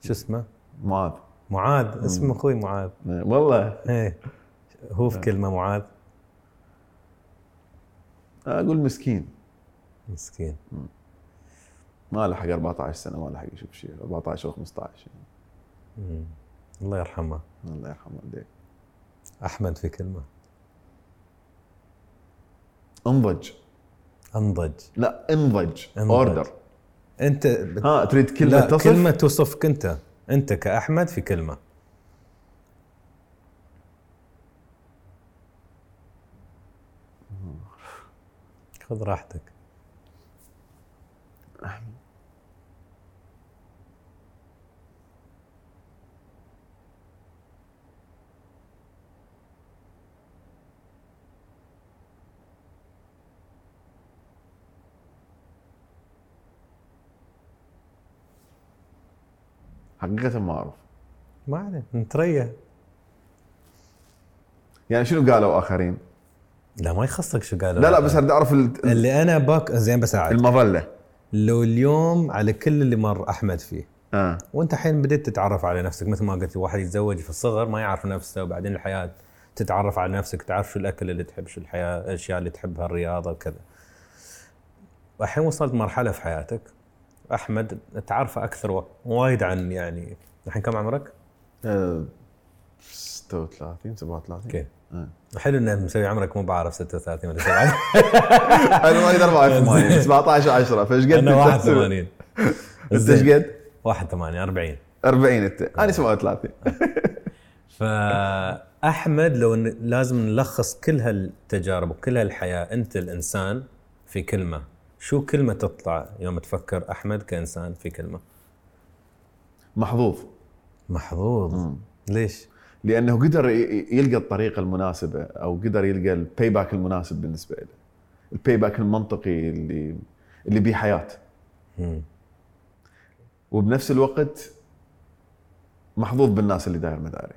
شو اسمه؟ معاذ. معاذ. اسم أخوي معاذ. آه، والله. إيه. هو في كلمة معاذ؟ أقول مسكين. مسكين. ما لحق 14 سنة ما لحق يشوف شيء. 14 أو 15 مم. الله يرحمه. الله يرحمه. والديك أحمد في كلمة. انضج. انضج. لا انضج. انضج. اوردر أنت بت... ها تريد كلمة لا تصف؟ كلمة توصفك أنت. أنت كأحمد في كلمة. خذ راحتك. حقيقه ما اعرف ما عليه نتريا يعني شنو قالوا آخرين؟ لا ما يخصك شو قالوا. لا لا بس اريد أعرف ال- اللي أنا باك زين بساعد المظلة. لو اليوم على كل اللي مر أحمد فيه آه. وأنت الحين بديت تتعرف على نفسك مثل ما قلت الواحد يتزوج في الصغر ما يعرف نفسه وبعدين الحياة تتعرف على نفسك تعرف شو الأكل اللي تحب شو الحياة الأشياء اللي تحبها الرياضة وكذا. الحين وصلت مرحلة في حياتك أحمد تعرفه أكثر وايد عن يعني الحين كم عمرك؟ آه، 36 37 أوكي. آه. حلو إنه مسوي عمرك مو بعرف 36 ولا 7 أنا وايد 84 17 10 فإيش قد؟ أنا أنت؟ 81 انت إيش قد؟ 81 40 40 أنت. أنا 37 فاحمد لو لازم نلخص كل هالتجارب وكل هالحياة أنت الإنسان في كلمة. شو كلمة تطلع يوم تفكر أحمد كإنسان في كلمة؟ محظوظ. محظوظ. ليش؟ لأنه قدر يلقى الطريقة المناسبه أو قدر يلقى ال payback المناسب بالنسبة له. ال payback المنطقي اللي اللي بيه حياة. مم. وبنفس الوقت محظوظ بالناس اللي داير مداري.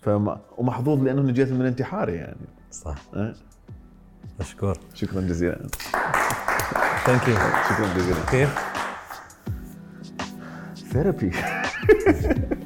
فما ومحظوظ لأنه نجيت من انتحاري يعني. صح. أه؟ مشكور شكرا جزيلا. thank you شكرا جزيلا. كيف therapy